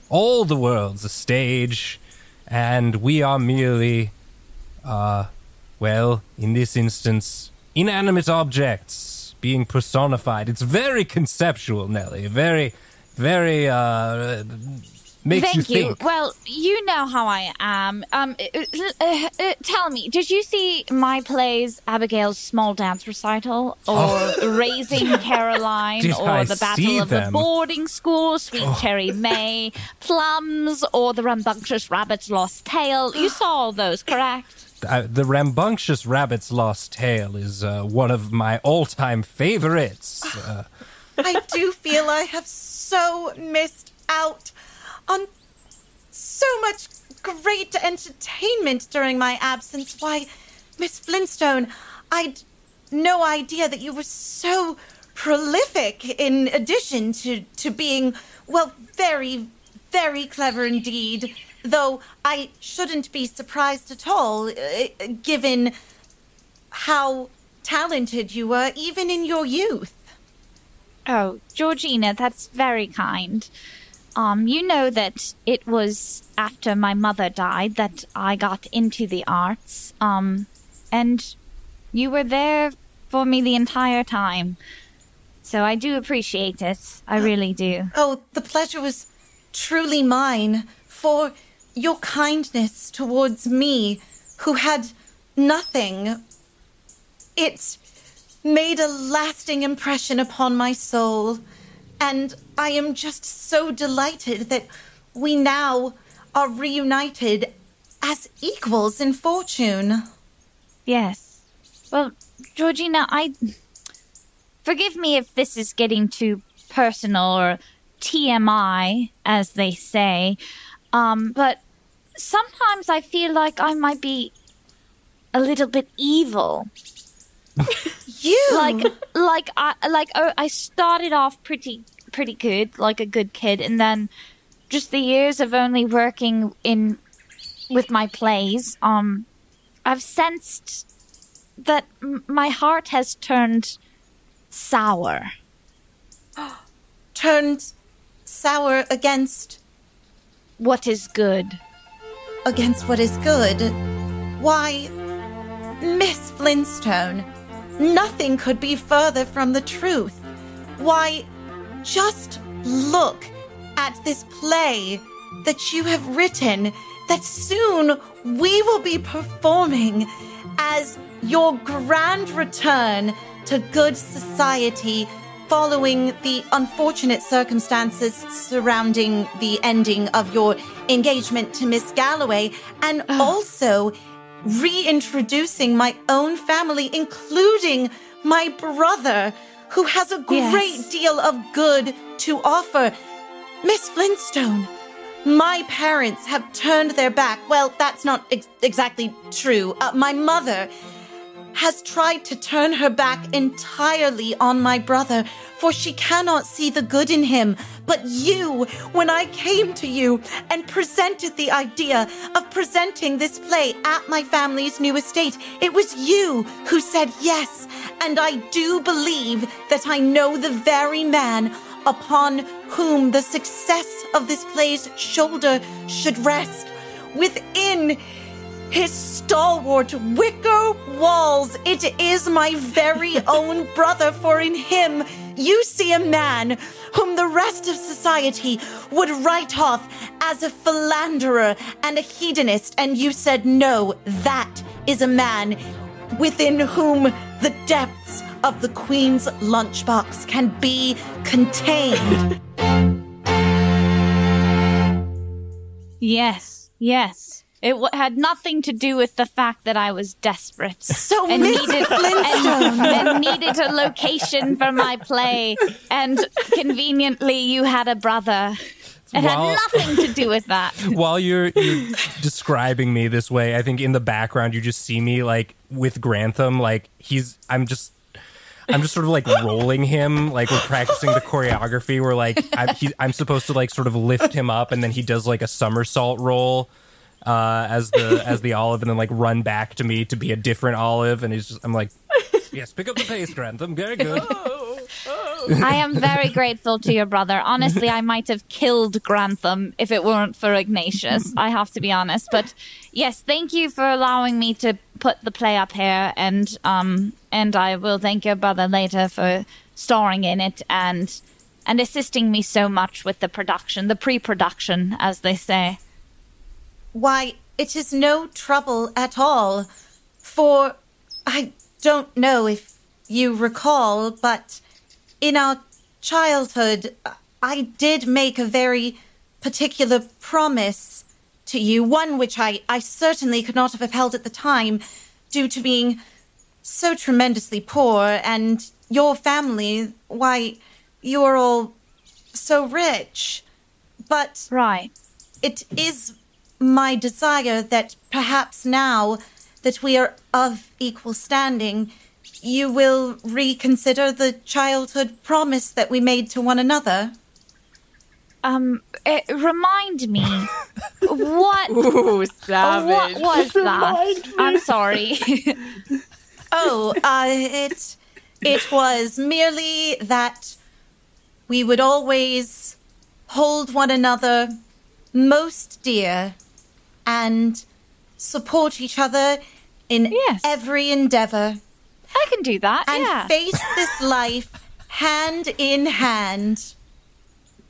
all the world's a stage, and we are merely, uh, well, in this instance, inanimate objects being personified. It's very conceptual, Nelly. Very, very, uh, makes Thank you you. think. Well, you know how I am. Um, uh, uh, uh, tell me, did you see my plays, Abigail's Small Dance Recital, or Raising Caroline, Did or I The Battle of the? Boarding School, Sweet Cherry May, Plums, or The Rambunctious Rabbit's Lost Tail? You saw all those, correct? Uh, the rambunctious rabbit's lost tale is uh, one of my all-time favorites. Uh, I do feel I have so missed out on so much great entertainment during my absence. Why, Miss Flintstone, I'd no idea that you were so prolific in addition to, to being, well, very, very clever indeed. Though I shouldn't be surprised at all, uh, given how talented you were even in your youth. Oh, Georgina, that's very kind. Um, you know that it was after my mother died that I got into the arts. Um, and you were there for me the entire time. So I do appreciate it. I really do. Oh, the pleasure was truly mine for your kindness towards me, who had nothing. It made a lasting impression upon my soul, and I am just so delighted that we now are reunited as equals in fortune. Yes. Well, Georgina, I. Forgive me if this is getting too personal or TMI, as they say. Um, but sometimes I feel like I might be a little bit evil. You Like, like I like oh, I started off pretty pretty good, like a good kid, and then just the years of only working in with my plays, um, I've sensed that m- my heart has turned sour. turned sour against What is good? against what is good. Why, Miss Flintstone, nothing could be further from the truth. Why, just look at this play that you have written that soon we will be performing as your grand return to good society following the unfortunate circumstances surrounding the ending of your engagement to Miss Galloway, and also reintroducing my own family, including my brother, who has a Yes. great deal of good to offer. Miss Flintstone, my parents have turned their back. Well, that's not ex- exactly true. Uh, my mother has tried to turn her back entirely on my brother, for she cannot see the good in him. But you, when I came to you and presented the idea of presenting this play at my family's new estate, it was you who said yes. And I do believe that I know the very man upon whom the success of this play's shoulder should rest. Within his stalwart wicker walls. It is my very own brother, for in him you see a man whom the rest of society would write off as a philanderer and a hedonist, and you said, no, that is a man within whom the depths of the Queen's lunchbox can be contained. Yes, yes. It w- had nothing to do with the fact that I was desperate. So, and Miss needed Flintstone. and, and needed a location for my play, and conveniently, you had a brother. It Well- had nothing to do with that. While you're, you're describing me this way, I think in the background you just see me like with Grantham, like he's I'm just I'm just sort of like rolling him, like we're practicing the choreography. Where like I'm, he, I'm supposed to like sort of lift him up, and then he does like a somersault roll uh, as the as the olive, and then like run back to me to be a different olive. And he's just I'm like, yes, pick up the pace, Grantham, very good. I am very grateful to your brother. Honestly, I might have killed Grantham if it weren't for Ignatius. I have to be honest. But yes, thank you for allowing me to put the play up here, and um, and I will thank your brother later for starring in it and and assisting me so much with the production, the pre production, as they say. Why, it is no trouble at all. For I don't know if you recall, but in our childhood, I did make a very particular promise to you, one which I, I certainly could not have upheld at the time due to being so tremendously poor, and your family, why, you're all so rich. But Right. it is my desire that perhaps now that we are of equal standing, you will reconsider the childhood promise that we made to one another. Um, eh, remind me, what, Ooh, savage. what was that? I'm sorry. Oh, uh, it it was merely that we would always hold one another most dear and support each other in Yes. every endeavor I can do that, and yeah. face this life hand in hand.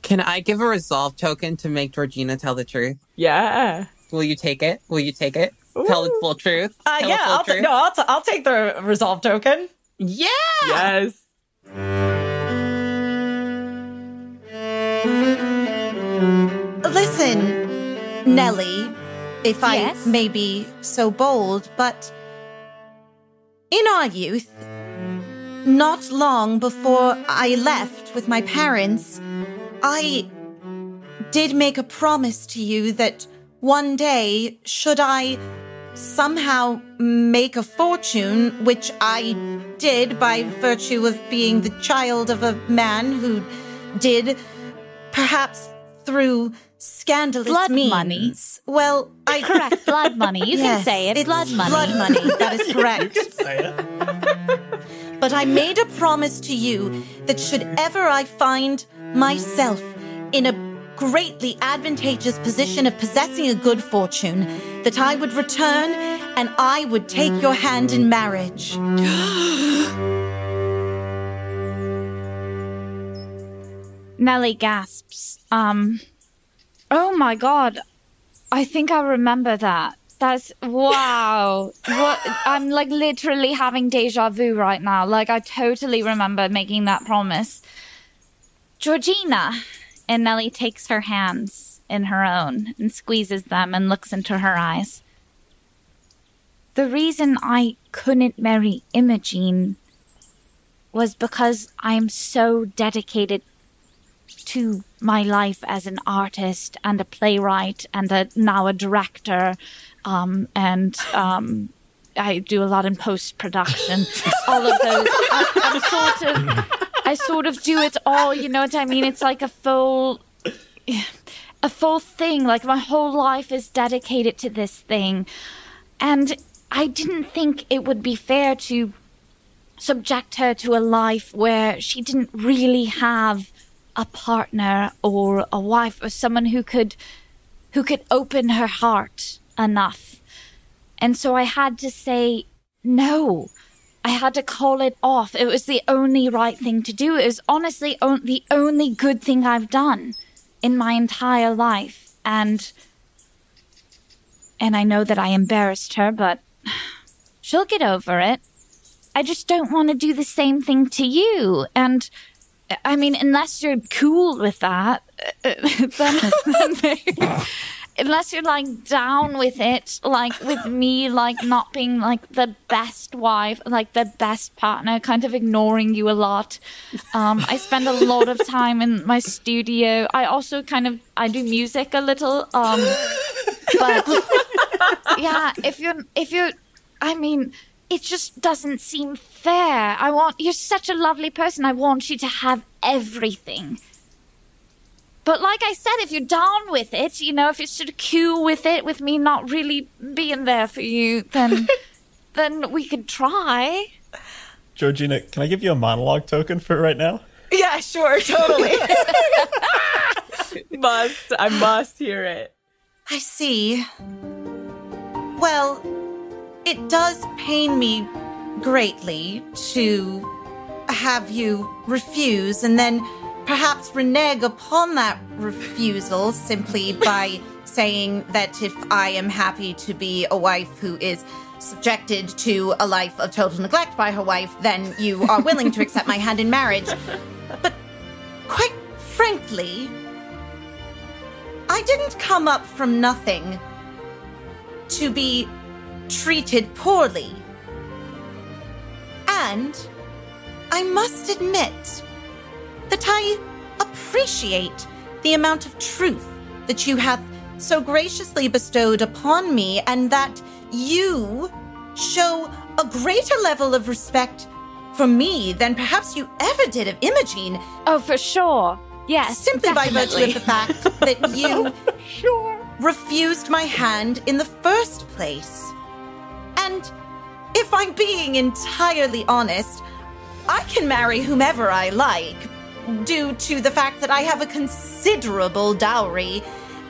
Can I give a resolve token to make Georgina tell the truth? Yeah. Will you take it? Will you take it? Tell the full truth. Uh, yeah, full I'll, ta- truth. no, I'll, ta- I'll take the resolve token. Yeah. Yes. Listen, Nelly, if I may be so bold, but in our youth, not long before I left with my parents, I did make a promise to you that one day, should I somehow make a fortune, which I did by virtue of being the child of a man who did, perhaps through scandalous Blood means. money. Well, I Correct, blood money. You can say it, it's blood money. Blood money. That is correct. But I made a promise to you that should ever I find myself in a greatly advantageous position of possessing a good fortune, that I would return and I would take your hand in marriage. Nelly gasps. Um, oh my god. I think I remember that. That's wow. what I'm like literally having deja vu right now. Like I totally remember making that promise. Georgina. And Nelly takes her hands in her own and squeezes them and looks into her eyes. The reason I couldn't marry Imogene was because I'm so dedicated to my life as an artist and a playwright and a, now a director um, and um, I do a lot in post production. all of those. I, I'm sort of, I sort of do it all. You know what I mean? It's like a full, a full thing. Like my whole life is dedicated to this thing, and I didn't think it would be fair to subject her to a life where she didn't really have a partner or a wife or someone who could who could open her heart enough. And so I had to say no. I had to call it off. It was the only right thing to do. It was honestly on- the only good thing I've done in my entire life. And and I know that I embarrassed her, but she'll get over it. I just don't want to do the same thing to you. And I mean, unless you're cool with that, then, then unless you're like down with it, like with me, like not being like the best wife, like the best partner, kind of ignoring you a lot. Um, I spend a lot of time in my studio. I also kind of I do music a little. Um, but yeah, if you're if you're, I mean it just doesn't seem fair. I want you're such a lovely person. I want you to have everything. But like I said, if you're down with it, you know, if you're sort of cool with it, with me not really being there for you, then then we could try. Georgina, can I give you a monologue token for right now? Yeah, sure, totally. Must. I must hear it. I see. Well, it does pain me greatly to have you refuse and then perhaps renege upon that refusal simply by saying that if I am happy to be a wife who is subjected to a life of total neglect by her wife, then you are willing to accept my hand in marriage. But quite frankly, I didn't come up from nothing to be treated poorly. And I must admit that I appreciate the amount of truth that you have so graciously bestowed upon me, and that you show a greater level of respect for me than perhaps you ever did of Imogene, Oh, for sure. Yes. simply by virtue of the fact that oh, you sure. refused my hand in the first place. And if I'm being entirely honest, I can marry whomever I like due to the fact that I have a considerable dowry.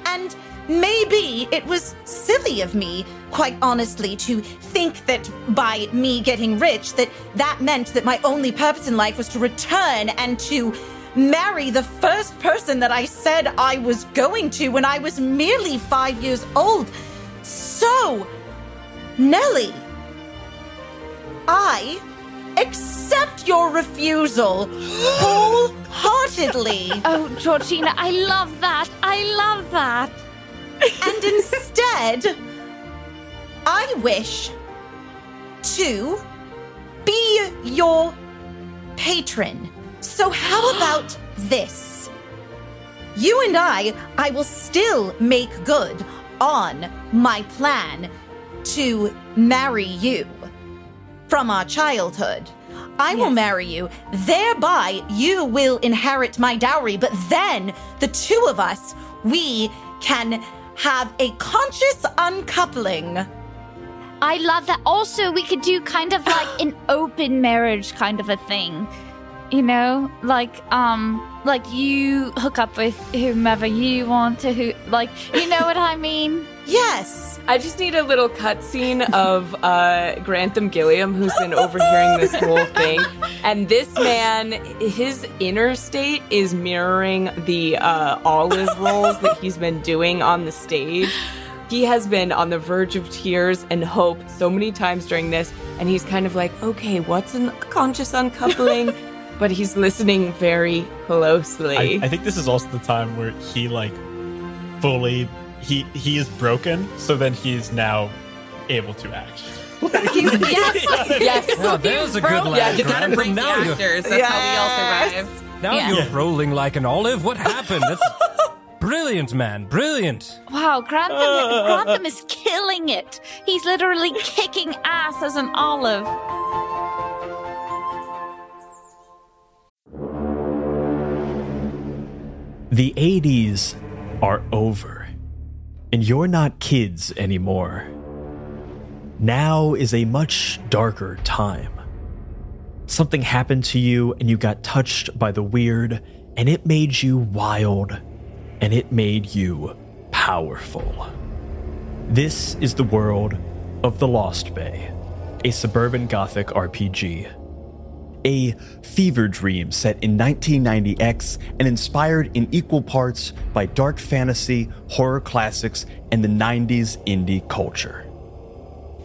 And maybe it was silly of me, quite honestly, to think that by me getting rich that that meant that my only purpose in life was to return and to marry the first person that I said I was going to when I was merely 5 years old. So, Nelly, I accept your refusal wholeheartedly. Oh, Georgina, I love that. I love that. and instead, I wish to be your patron. So, how about this? You and I, I will still make good on my plan to marry you from our childhood. I will marry you, thereby, you will inherit my dowry, but then the two of us, we can have a conscious uncoupling. I love that. Also, we could do kind of like an open marriage kind of a thing. You know, like um like you hook up with whomever you want to who like you know what I mean? Yes. I just need a little cutscene of uh, Grantham Gilliam, who's been overhearing this whole thing. And this man, his inner state is mirroring the uh, olive rolls that he's been doing on the stage. He has been on the verge of tears and hope so many times during this. And he's kind of like, okay, what's a conscious uncoupling? but he's listening very closely. I, I think this is also the time where he like fully he he is broken, so then he's now able to act. yes, yes. Now there's a good Bro- laugh. yeah, You gotta bring the now you're, actors. That's how we all survive. now Yeah. you're rolling like an olive. What happened? That's brilliant, man. Brilliant. Wow, Grantham Grantham is killing it. He's literally kicking ass as an olive. The 80s are over, and you're not kids anymore. Now is a much darker time. Something happened to you, and you got touched by the weird, and it made you wild, and it made you powerful. This is the world of The Lost Bay, a suburban gothic RPG a fever dream set in 1990X and inspired in equal parts by dark fantasy, horror classics, and the 90s indie culture.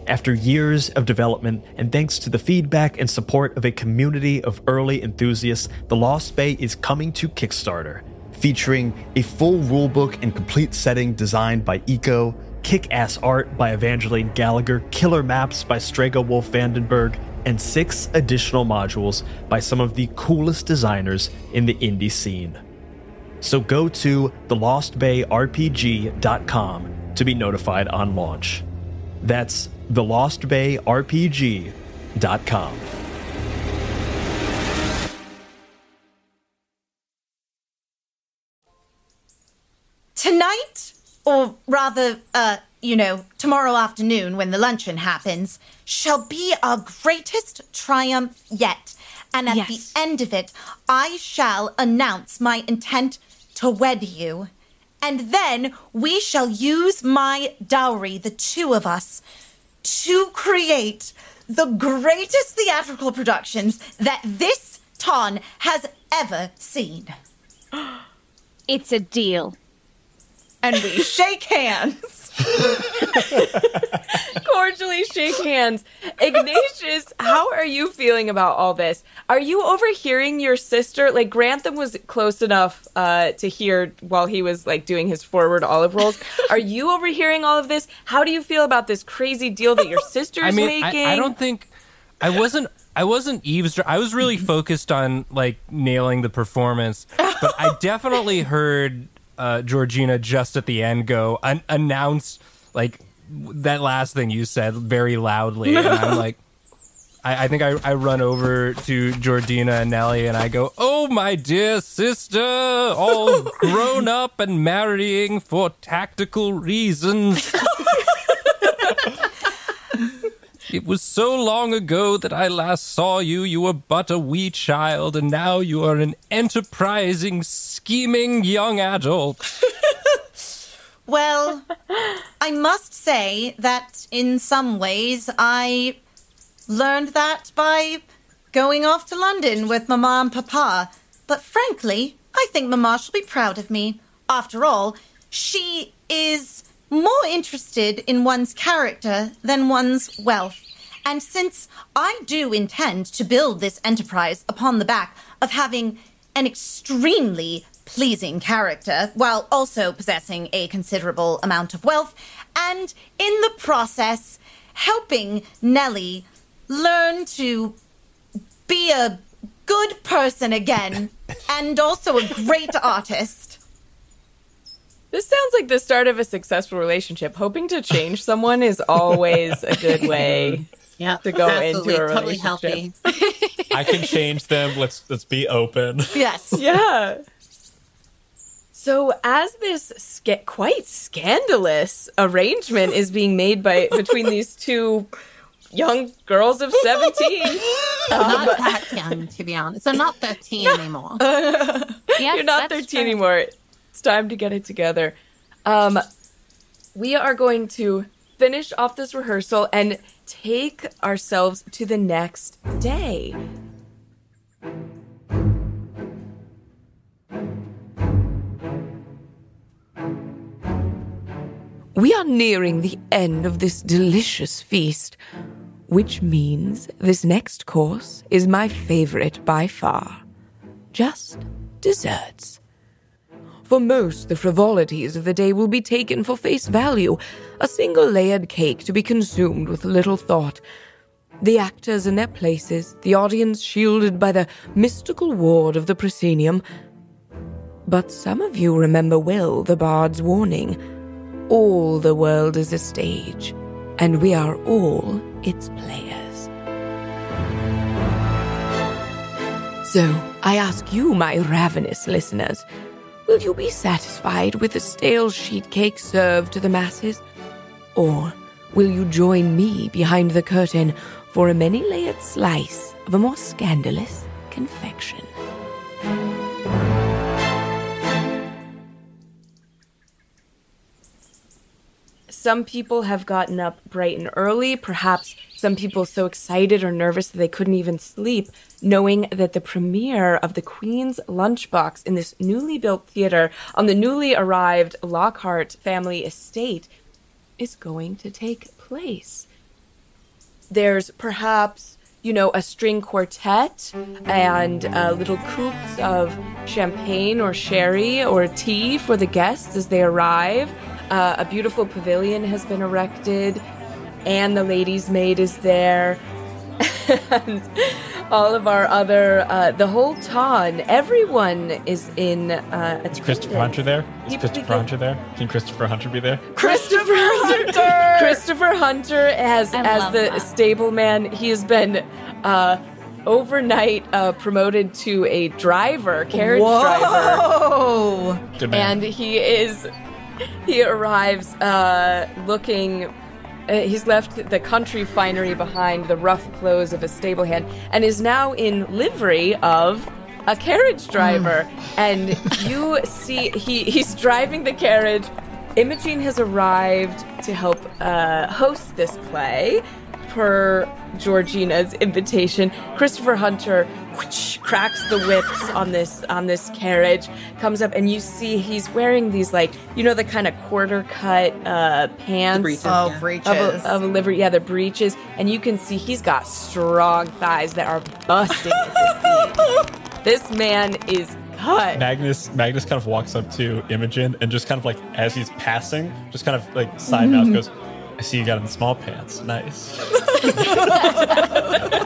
After years of development and thanks to the feedback and support of a community of early enthusiasts, The Lost Bay is coming to Kickstarter, featuring a full rulebook and complete setting designed by Eco, kick ass art by Evangeline Gallagher, killer maps by Strega Wolf Vandenberg, and six additional modules by some of the coolest designers in the indie scene. So go to thelostbayrpg.com to be notified on launch. That's thelostbayrpg.com. Tonight, or rather, uh, you know, tomorrow afternoon when the luncheon happens, shall be our greatest triumph yet. And at Yes. the end of it, I shall announce my intent to wed you. And then we shall use my dowry, the two of us, to create the greatest theatrical productions that this Ton has ever seen. It's a deal. And we shake hands. cordially shake hands. Ignatius, how are you feeling about all this? Are you overhearing your sister? Like Grantham was close enough uh, to hear while he was like doing his forward olive rolls. Are you overhearing all of this? How do you feel about this crazy deal that your sister's I mean, making? I, I don't think I wasn't. I wasn't eavesdropping. I was really focused on like nailing the performance, but I definitely heard uh, Georgina just at the end go an- announce like that last thing you said very loudly, and I'm like. I, I think I, I run over to Georgina and Nelly and I go, Oh, my dear sister, all grown up and marrying for tactical reasons. It was so long ago that I last saw you. You were but a wee child, and now you are an enterprising, scheming young adult. Well, I must say that in some ways I learned that by going off to London with Mama and Papa. But frankly, I think Mama shall be proud of me. After all, she is more interested in one's character than one's wealth. And since I do intend to build this enterprise upon the back of having an extremely pleasing character while also possessing a considerable amount of wealth, and in the process, helping Nelly learn to be a good person again and also a great artist. This sounds like the start of a successful relationship. Hoping to change someone is always a good way. Yeah, To go into absolutely, a totally relationship. healthy. I can change them. Let's let's be open. Yes. Yeah. So, as this sca- quite scandalous arrangement is being made by between these two young girls of seventeen, not that young, to be honest. I'm not 13 anymore. Yes, you're not thirteen true. anymore. It's time to get it together. Um, we are going to finish off this rehearsal and take ourselves to the next day. We are nearing the end of this delicious feast, which means this next course is my favorite by far. Just desserts. For most, the frivolities of the day will be taken for face value, a single layered cake to be consumed with little thought. The actors in their places, the audience shielded by the mystical ward of the proscenium. But some of you remember well the bard's warning. All the world is a stage, and we are all its players. So, I ask you, my ravenous listeners, will you be satisfied with a stale sheet cake served to the masses? Or will you join me behind the curtain for a many layered slice of a more scandalous confection? Some people have gotten up bright and early, perhaps some people so excited or nervous that they couldn't even sleep, knowing that the premiere of the Queen's Lunchbox in this newly built theater on the newly arrived Lockhart family estate is going to take place. There's perhaps, you know, a string quartet and uh, little coupes of champagne or sherry or tea for the guests as they arrive. Uh, a beautiful pavilion has been erected, and the ladies' maid is there. and all of our other, uh, the whole ton, everyone is in. Uh, Is Christopher Hunter there? Is He- Christopher he- Hunter there? Can Christopher Hunter be there? Christopher Hunter. Christopher Hunter as I as the that. stableman. He has been uh, overnight uh, promoted to a driver, carriage driver, Oh, Good man. and he is he arrives uh, looking. Uh, he's left the country finery behind, the rough clothes of a stable hand, and is now in livery of a carriage driver. and you see, he, he's driving the carriage. Imogene has arrived to help uh, host this play. Per Georgina's invitation, Christopher Hunter whoosh, cracks the whips on this on this carriage, comes up, and you see he's wearing these like you know the kind of quarter cut uh, pants breeches. Oh, Yeah. breeches. of a, of a livery, yeah, the breeches, and you can see he's got strong thighs that are busting. at the knee. this man is cut. Magnus Magnus kind of walks up to Imogene and just kind of like as he's passing, just kind of like side mouth goes, I see you got in small pants. Nice.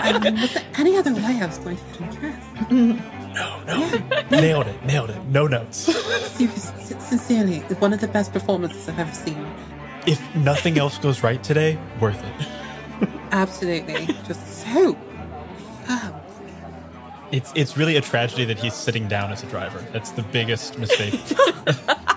I mean, was there any other way I was going to get dressed? No, no. nailed it, nailed it. No notes. Seriously, sincerely, one of the best performances I've ever seen. If nothing else goes right today, worth it. Absolutely. Just so fun. It's it's really a tragedy that he's sitting down as a driver. That's the biggest mistake.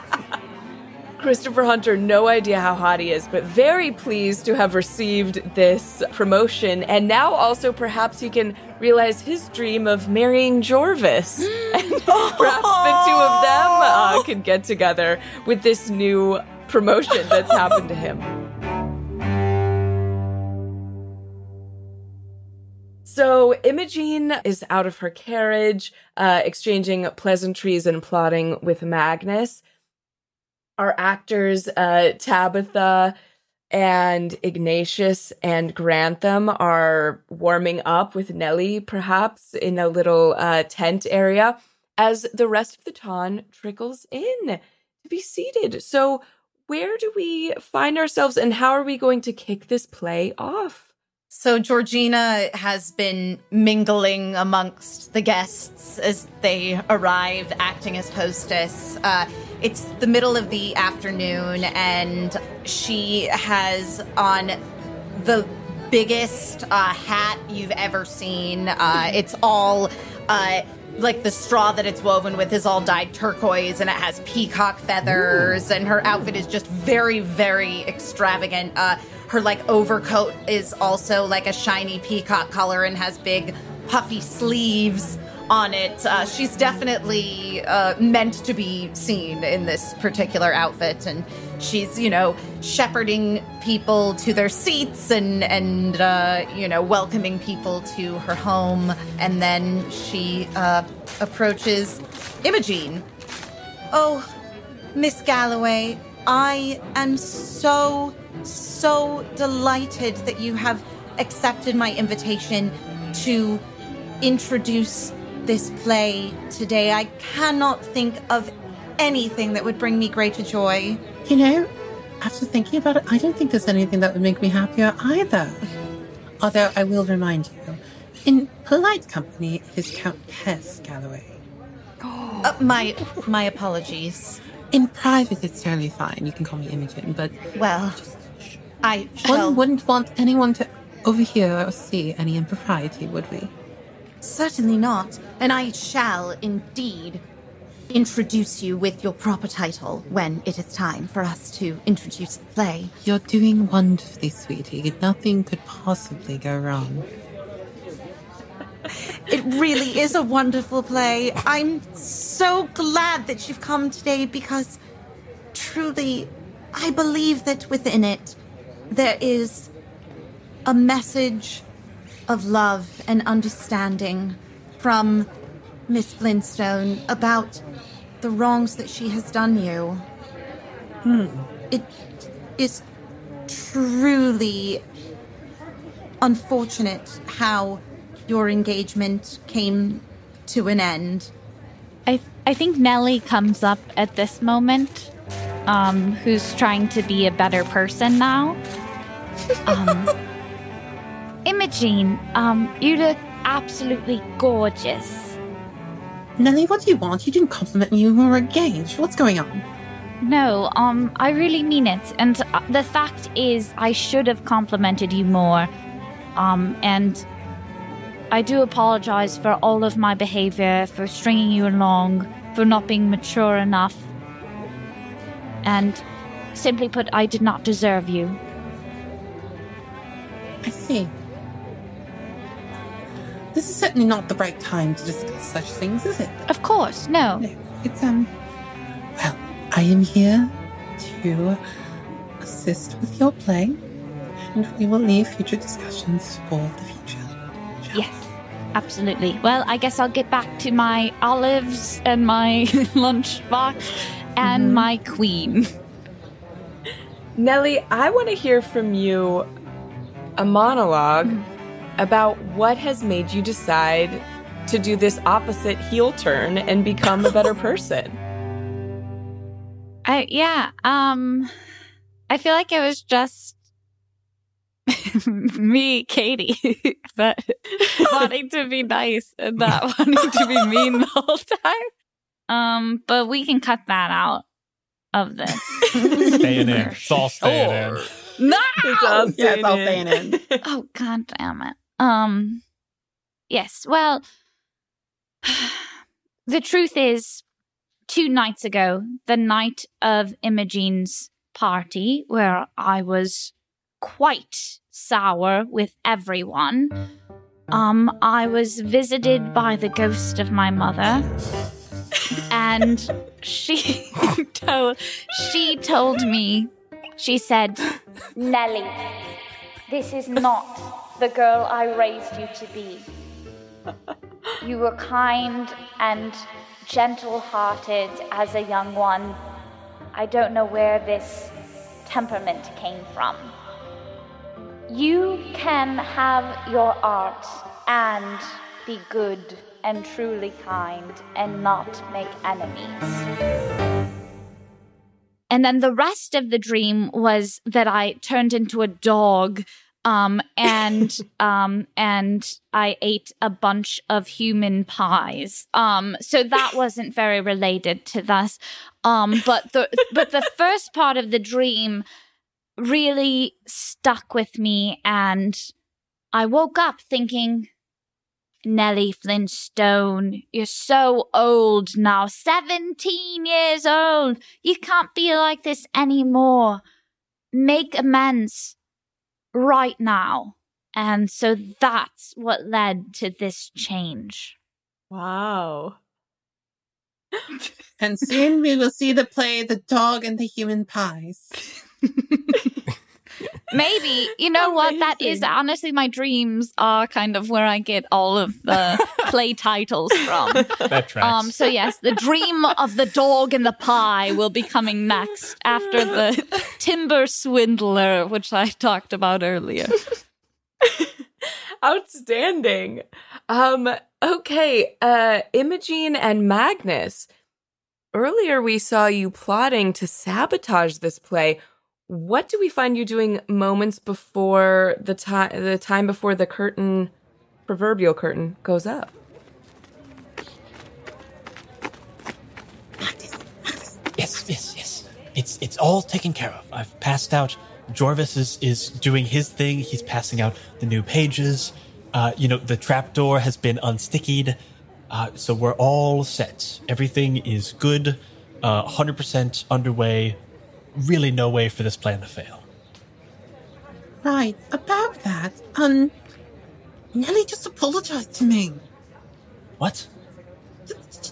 Christopher Hunter, no idea how hot he is, but very pleased to have received this promotion. And now also perhaps he can realize his dream of marrying Jorvis. and perhaps the two of them uh, can get together with this new promotion that's happened to him. So Imogene is out of her carriage, uh, exchanging pleasantries and plotting with Magnus. Our actors, uh, Tabitha and Ignatius and Grantham, are warming up with Nelly, perhaps in a little uh, tent area, as the rest of the ton trickles in to be seated. So, where do we find ourselves, and how are we going to kick this play off? So Georgina has been mingling amongst the guests as they arrive, acting as hostess. Uh, it's the middle of the afternoon, and she has on the biggest uh, hat you've ever seen. Uh, it's all. Uh, like the straw that it's woven with is all dyed turquoise and it has peacock feathers and her outfit is just very very extravagant uh her like overcoat is also like a shiny peacock color and has big puffy sleeves on it. Uh, she's definitely uh, meant to be seen in this particular outfit. And she's you know shepherding people to their seats and and uh, you know welcoming people to her home. And then she uh, approaches Imogene. Oh, Miss Galloway, I am so so delighted that you have accepted my invitation to introduce this play today. I cannot think of anything that would bring me greater joy. You know, after thinking about it, I don't think there's anything that would make me happier either. Although I will remind you, in polite company, it is Countess Galloway. Uh, my my apologies. In private, it's totally fine. You can call me Imogene, but Well, I one wouldn't want anyone to overhear or see any impropriety, would we? certainly not, and I shall indeed introduce you with your proper title when it is time for us to introduce the play. You're doing wonderfully, sweetie. Nothing could possibly go wrong. It really is a wonderful play. I'm so glad that you've come today because truly, I believe that within it there is a message of love and understanding from Miss Flintstone about the wrongs that she has done you. Hmm. It is truly unfortunate how your engagement came to an end. I I think Nelly comes up at this moment, um, who's trying to be a better person now. Um, Imogene, um, you look absolutely gorgeous. Nelly, what do you want? You didn't compliment me when we were engaged. What's going on? No, um, I really mean it. And uh, the fact is, I should have complimented you more. Um, and I do apologize for all of my behavior, for stringing you along, for not being mature enough. And simply put, I did not deserve you. I see. This is certainly not the right time to discuss such things, is it? Of course, no. No, it's um. Well, I am here to assist with your play, And we will leave future discussions for the future. Absolutely. Well, I guess I'll get back to my olives and my lunchbox and my queen. Nelly, I want to hear from you a monologue about what has made you decide to do this opposite heel turn and become a better person. I yeah, um I feel like it was just me, Katie, that wanting to be nice and not wanting to be mean the whole time. Um, but we can cut that out of this. Staying in. It's all staying in. no! It's all Yeah, it's all staying staying in. Oh god damn it. Um yes, well the truth is two nights ago, the night of Imogene's party, where I was quite sour with everyone, um, I was visited by the ghost of my mother. And she told she told me she said Nelly, this is not the girl I raised you to be. You were kind and gentle hearted as a young one. I don't know where this temperament came from. You can have your art and be good and truly kind and not make enemies. And then the rest of the dream was that I turned into a dog um and um and I ate a bunch of human pies. Um so that wasn't very related to this. Um but the but the first part of the dream really stuck with me and I woke up thinking Nelly Flintstone, you're so old now, 17 years old. You can't be like this anymore. Make amends right now. And so that's what led to this change. Wow. And soon we will see the play The Dog and the Human Pies. Maybe, you know what? That is honestly my dreams are kind of where I get all of the play titles from. That tracks. Um, so yes, the dream of the dog and the pie will be coming next after the timber swindler, which I talked about earlier. Outstanding. Um, okay, uh Imogene and Magnus. Earlier we saw you plotting to sabotage this play. What do we find you doing moments before the time the time before the curtain proverbial curtain goes up? Yes, yes, yes. It's it's all taken care of. I've passed out. Jorvis is is doing his thing. He's passing out the new pages. Uh, you know, the trapdoor has been unstickied. Uh, so we're all set. Everything is good. Uh, 100% underway. Really no way for this plan to fail. Right, about that, um, Nelly just apologized to me. What?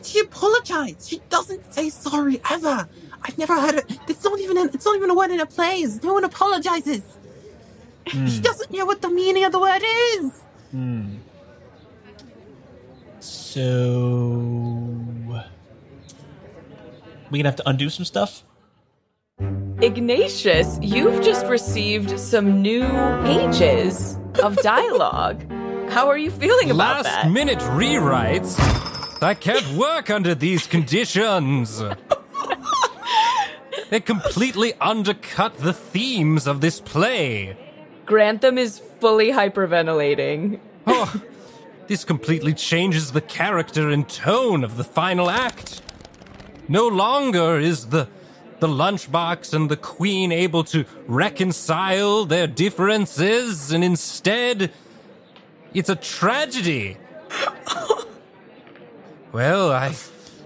She apologized. She doesn't say sorry ever. I've never heard it. It's not even. An, it's not even a word in a plays. No one apologizes. She doesn't know what the meaning of the word is. Hmm. So we're gonna have to undo some stuff. Ignatius, you've just received some new pages of dialogue. How are you feeling about that? Last that? minute rewrites? I can't work under these conditions. they completely undercut the themes of this play. Grantham is fully hyperventilating. Oh, this completely changes the character and tone of the final act. No longer is the the lunchbox and the queen able to reconcile their differences, and instead, it's a tragedy. well, I,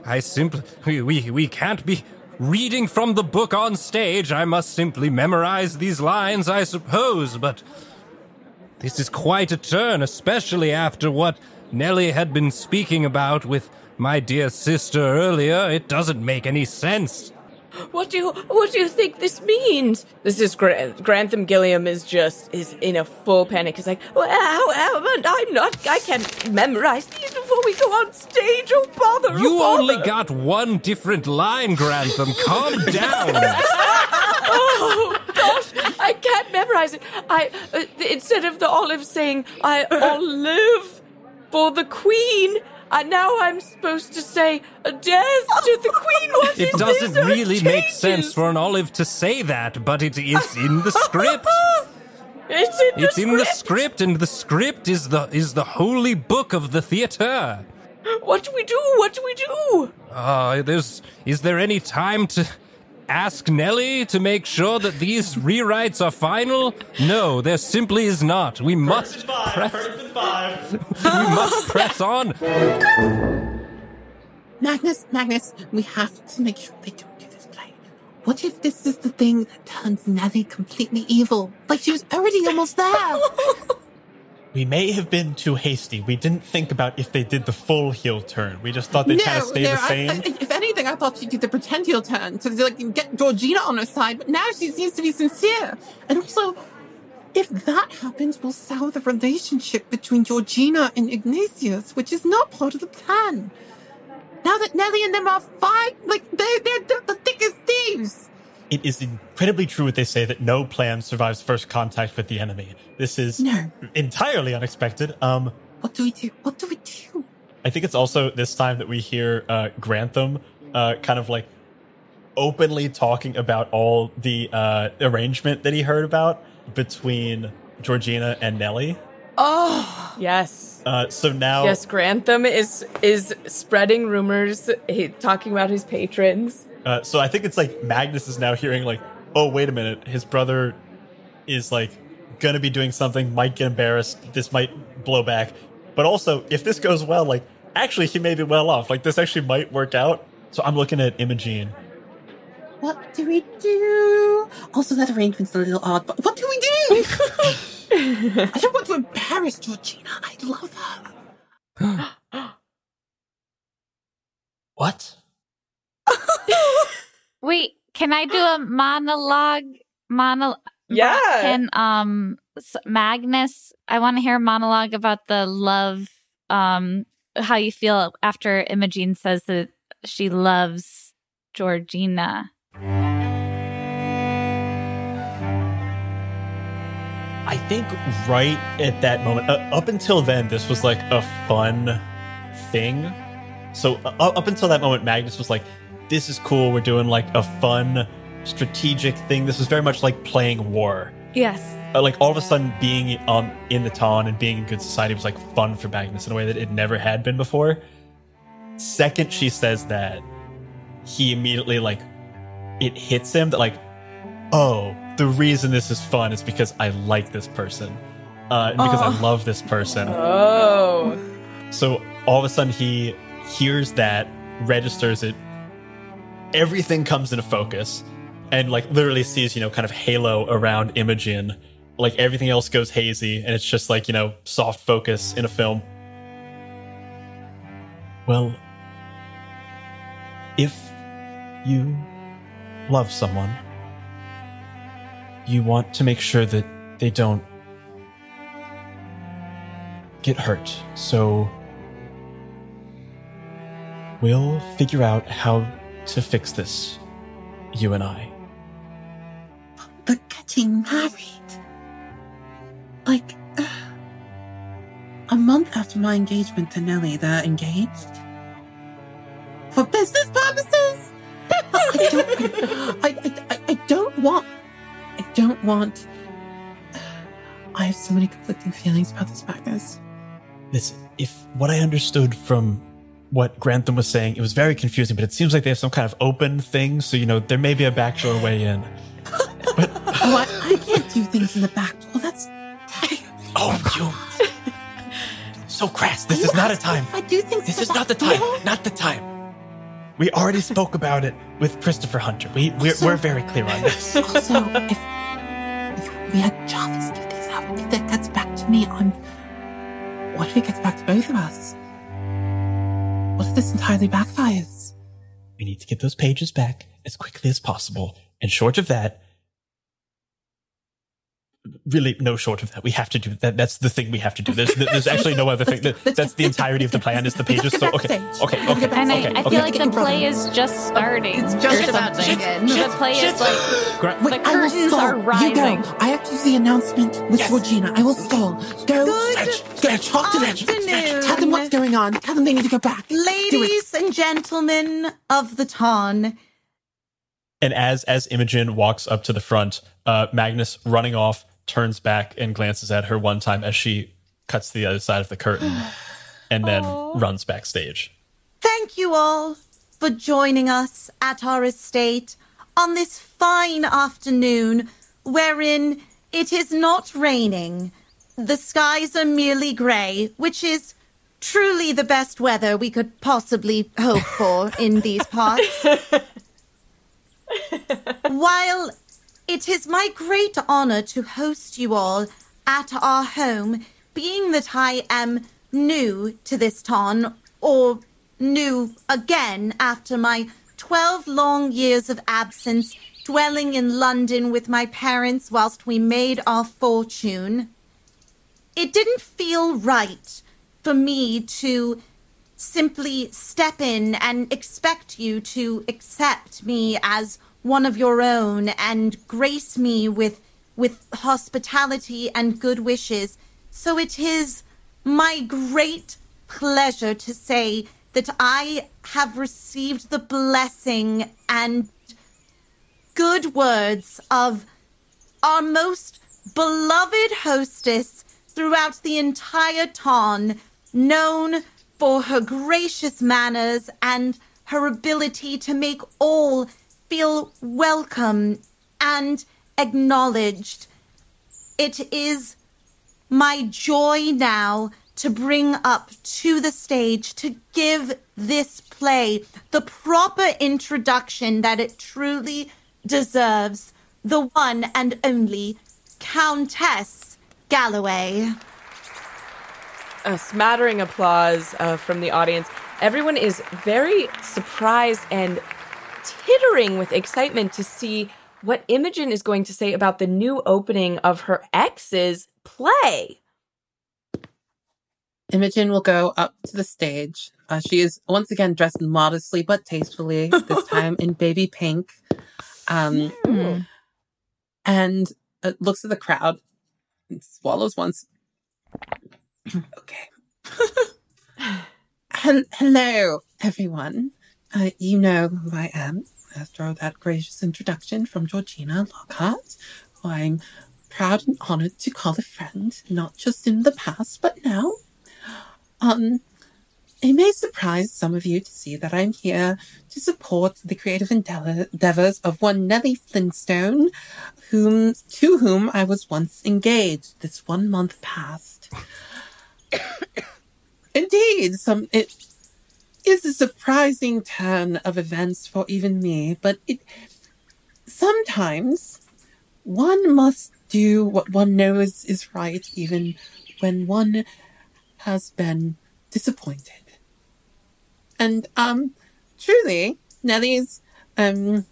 I simply we, we we can't be reading from the book on stage. I must simply memorize these lines, I suppose. But this is quite a turn, especially after what Nelly had been speaking about with my dear sister earlier. It doesn't make any sense. What do you what do you think this means? This is Gra- Grantham Gilliam is just is in a full panic. He's like, well, how, how, I'm not. I can't memorize these before we go on stage. Oh bother! You oh, bother. only got one different line, Grantham. Calm down. oh gosh, I can't memorize it. I uh, instead of the olive saying I olive for the queen. And now I'm supposed to say a death to the queen. What It is doesn't this? really make sense for an olive to say that, but it is in the script. It's in the It's in the script. script, and the script is the is the holy book of the theater. What do we do? What do we do? Uh, there's is there any time to ask Nelly to make sure that these rewrites are final? No, there simply is not. We must press, we must press on. Magnus, Magnus, we have to make sure they don't do this play. What if this is the thing that turns Nelly completely evil? Like she was already almost there. We may have been too hasty. We didn't think about if they did the full heel turn. We just thought they'd kind of stay the I- same. I- if anything, I thought she'd do the pretend heel turn to like get Georgina on her side, but now she seems to be sincere. And also, if that happens, we'll sour the relationship between Georgina and Ignatius, which is not part of the plan. Now that Nelly and them are fine, like they're, they're the, the thickest thieves. It is incredibly true what they say that no plan survives first contact with the enemy. This is No. entirely unexpected. Um, What do we do? What do we do? I think it's also this time that we hear uh, Grantham uh, kind of like openly talking about all the uh, arrangement that he heard about between Georgina and Nelly. Oh yes, Uh, so now, yes. Grantham is is spreading rumors, he, talking about his patrons. Uh, so I think it's like Magnus is now hearing like, oh wait a minute, his brother is like gonna be doing something, might get embarrassed, this might blow back. But also, if this goes well, like actually he may be well off. Like this actually might work out. So I'm looking at Imogene. What do we do? Also, that arrangement's a little odd, but what do we do? I don't want to embarrass Georgina. I love her. What? Wait, can I do a monologue? Monologue? Yeah. Can um Magnus? I want to hear a monologue about the love. Um, how you feel after Imogene says that she loves Georgina. I think right at that moment, uh, up until then, this was like a fun thing. So uh, up until that moment, Magnus was like, "This is cool. We're doing like a fun, strategic thing." This is very much like playing war. Yes. Uh, like all of a sudden, being um, in the town and being in good society was like fun for Magnus in a way that it never had been before. Second, she says that he immediately like it hits him that like, oh, the reason this is fun is because I like this person, uh, and because I love this person. Oh, So all of a sudden he hears that, registers it, everything comes into focus, and like literally sees, you know, kind of halo around Imogene. Like everything else goes hazy, and it's just like, you know, soft focus in a film. Well, if you love someone, you want to make sure that they don't get hurt. So we'll figure out how to fix this, you and I. But getting married. Like, uh, a month after my engagement to Nelly, they're engaged? For business purposes? I don't, I, I, I, don't want, I don't want, I have so many conflicting feelings about this, Magnus. This, if what I understood from what Grantham was saying, it was very confusing, but it seems like they have some kind of open thing, so you know, there may be a backdoor way in. But Oh, I, I can't do things in the back door. That's Oh, you. So crass. This is not a time. I do think This is not the time. door. Not the time. We already spoke about it with Christopher Hunter. We, we're, we're very clear on this. Also, if, if we had Jarvis do this, how- if that gets back to me, I'm. What if it gets back to both of us? What if this entirely backfires? We need to get those pages back, as quickly as possible. And short of that, really no short of that, we have to do that. That's the thing we have to do. There's, there's actually no other thing. That, that's the entirety of the plan. Is the pages so okay, okay, okay, And I, okay, I okay. feel like the play is just starting. It's just about to something. begin. The play is like Gra- the I will curtains stall. are You go. I have to do the announcement with Yes. Georgina. I will stall. Go. Good Stretch. Talk to them. afternoon. Tell them what's going on. Tell them they need to go back. Ladies and gentlemen of the Ton, And as as Imogene walks up to the front, uh, Magnus running off turns back and glances at her one time as she cuts to the other side of the curtain, and then runs backstage. thank you all for joining us at our estate on this fine afternoon wherein it is not raining. The skies are merely grey, which is truly the best weather we could possibly hope for in these parts. While it is my great honor to host you all at our home, being that I am new to this town, or new again after my 12 long years of absence dwelling in London with my parents whilst we made our fortune, it didn't feel right for me to simply step in and expect you to accept me as one of your own and grace me with with hospitality and good wishes. So it is my great pleasure to say that i have received the blessing and good words of our most beloved hostess throughout the entire town, known for her gracious manners and her ability to make all feel welcome and acknowledged. It is my joy now to bring up to the stage to give this play the proper introduction that it truly deserves the one and only Countess Galloway. A smattering applause uh, from the audience. Everyone is very surprised and tittering with excitement to see what Imogene is going to say about the new opening of her ex's play. Imogene will go up to the stage. Uh, she is once again dressed modestly but tastefully, this time in baby pink. Um, and uh, looks at the crowd and swallows once. okay. Hel- Hello, everyone. Uh, you know who I am after that gracious introduction from Georgina Lockhart, who I'm proud and honored to call a friend, not just in the past, but now. Um, it may surprise some of you to see that I'm here to support the creative endeavors of one Nelly Flintstone, whom to whom I was once engaged this one month past. Indeed, some it is a surprising turn of events for even me, but it sometimes one must do what one knows is right, even when one has been disappointed. And um, truly, Nelly's um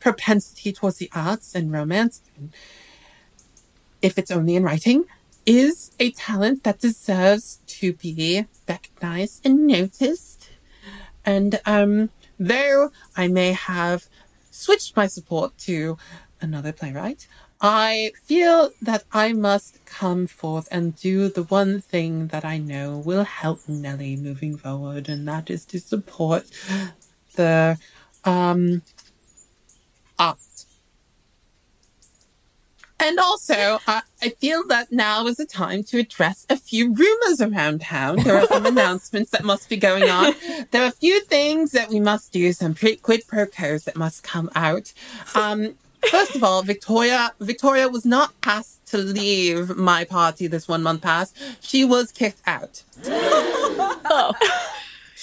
propensity towards the arts and romance, if it's only in writing, is a talent that deserves to be recognized and noticed. And um, though I may have switched my support to another playwright, I feel that I must come forth and do the one thing that I know will help Nelly moving forward, and that is to support the um, art. And also, I, I feel that now is the time to address a few rumors around town. There are some announcements that must be going on. There are a few things that we must do, some quid pro quos that must come out. Um, first of all, Victoria, Victoria was not asked to leave my party this one month past. She was kicked out.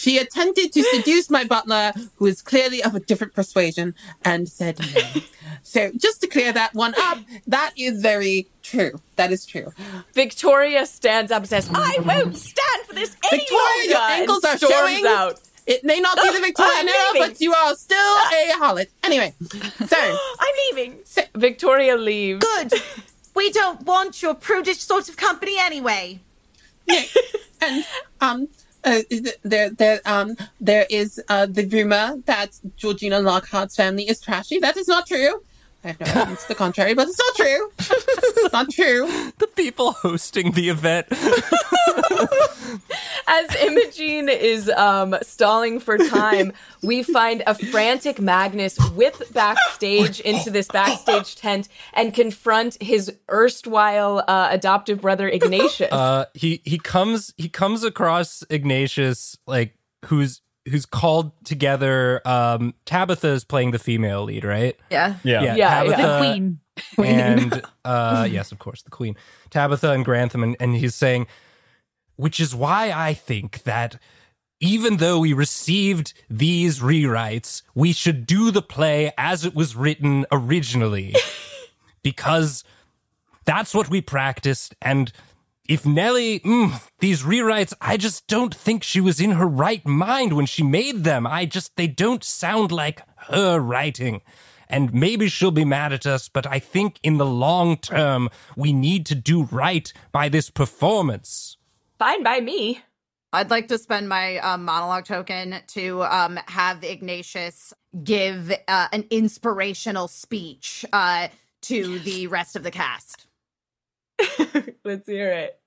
She attempted to seduce my butler, who is clearly of a different persuasion, and said no. So just to clear that one up, that is very true. That is true. Victoria stands up and says, I won't stand for this any Victoria, your longer," and ankles are showing. out. It may not be the Victoria I'm but you are still a harlot. Anyway, so I'm leaving. Victoria leaves. Good. We don't want your prudish sort of company anyway. yeah, and um, uh, there, there, um, there is uh, the rumor that Georgina Lockhart's family is trashy. That is not true. I have no evidence to the contrary, but it's not true. it's not true. The people hosting the event. As Imogene is um, stalling for time, we find a frantic Magnus whip backstage into this backstage tent and confront his erstwhile uh, adoptive brother Ignatius. Uh, he he comes he comes across Ignatius like who's who's called together. Um, Tabitha is playing the female lead, right? yeah. Yeah. Yeah, Yeah, Tabitha yeah. Queen. and uh, yes, of course, the queen, Tabitha and Grantham, and, and he's saying, which is why I think that even though we received these rewrites, we should do the play as it was written originally, because that's what we practiced. And if Nelly, mm, these rewrites, I just don't think she was in her right mind when she made them. I just, they don't sound like her writing. And maybe she'll be mad at us, but I think in the long term, we need to do right by this performance. Fine by me. I'd like to spend my um, monologue token to um, have Ignatius give uh, an inspirational speech uh, to the rest of the cast. Let's hear it.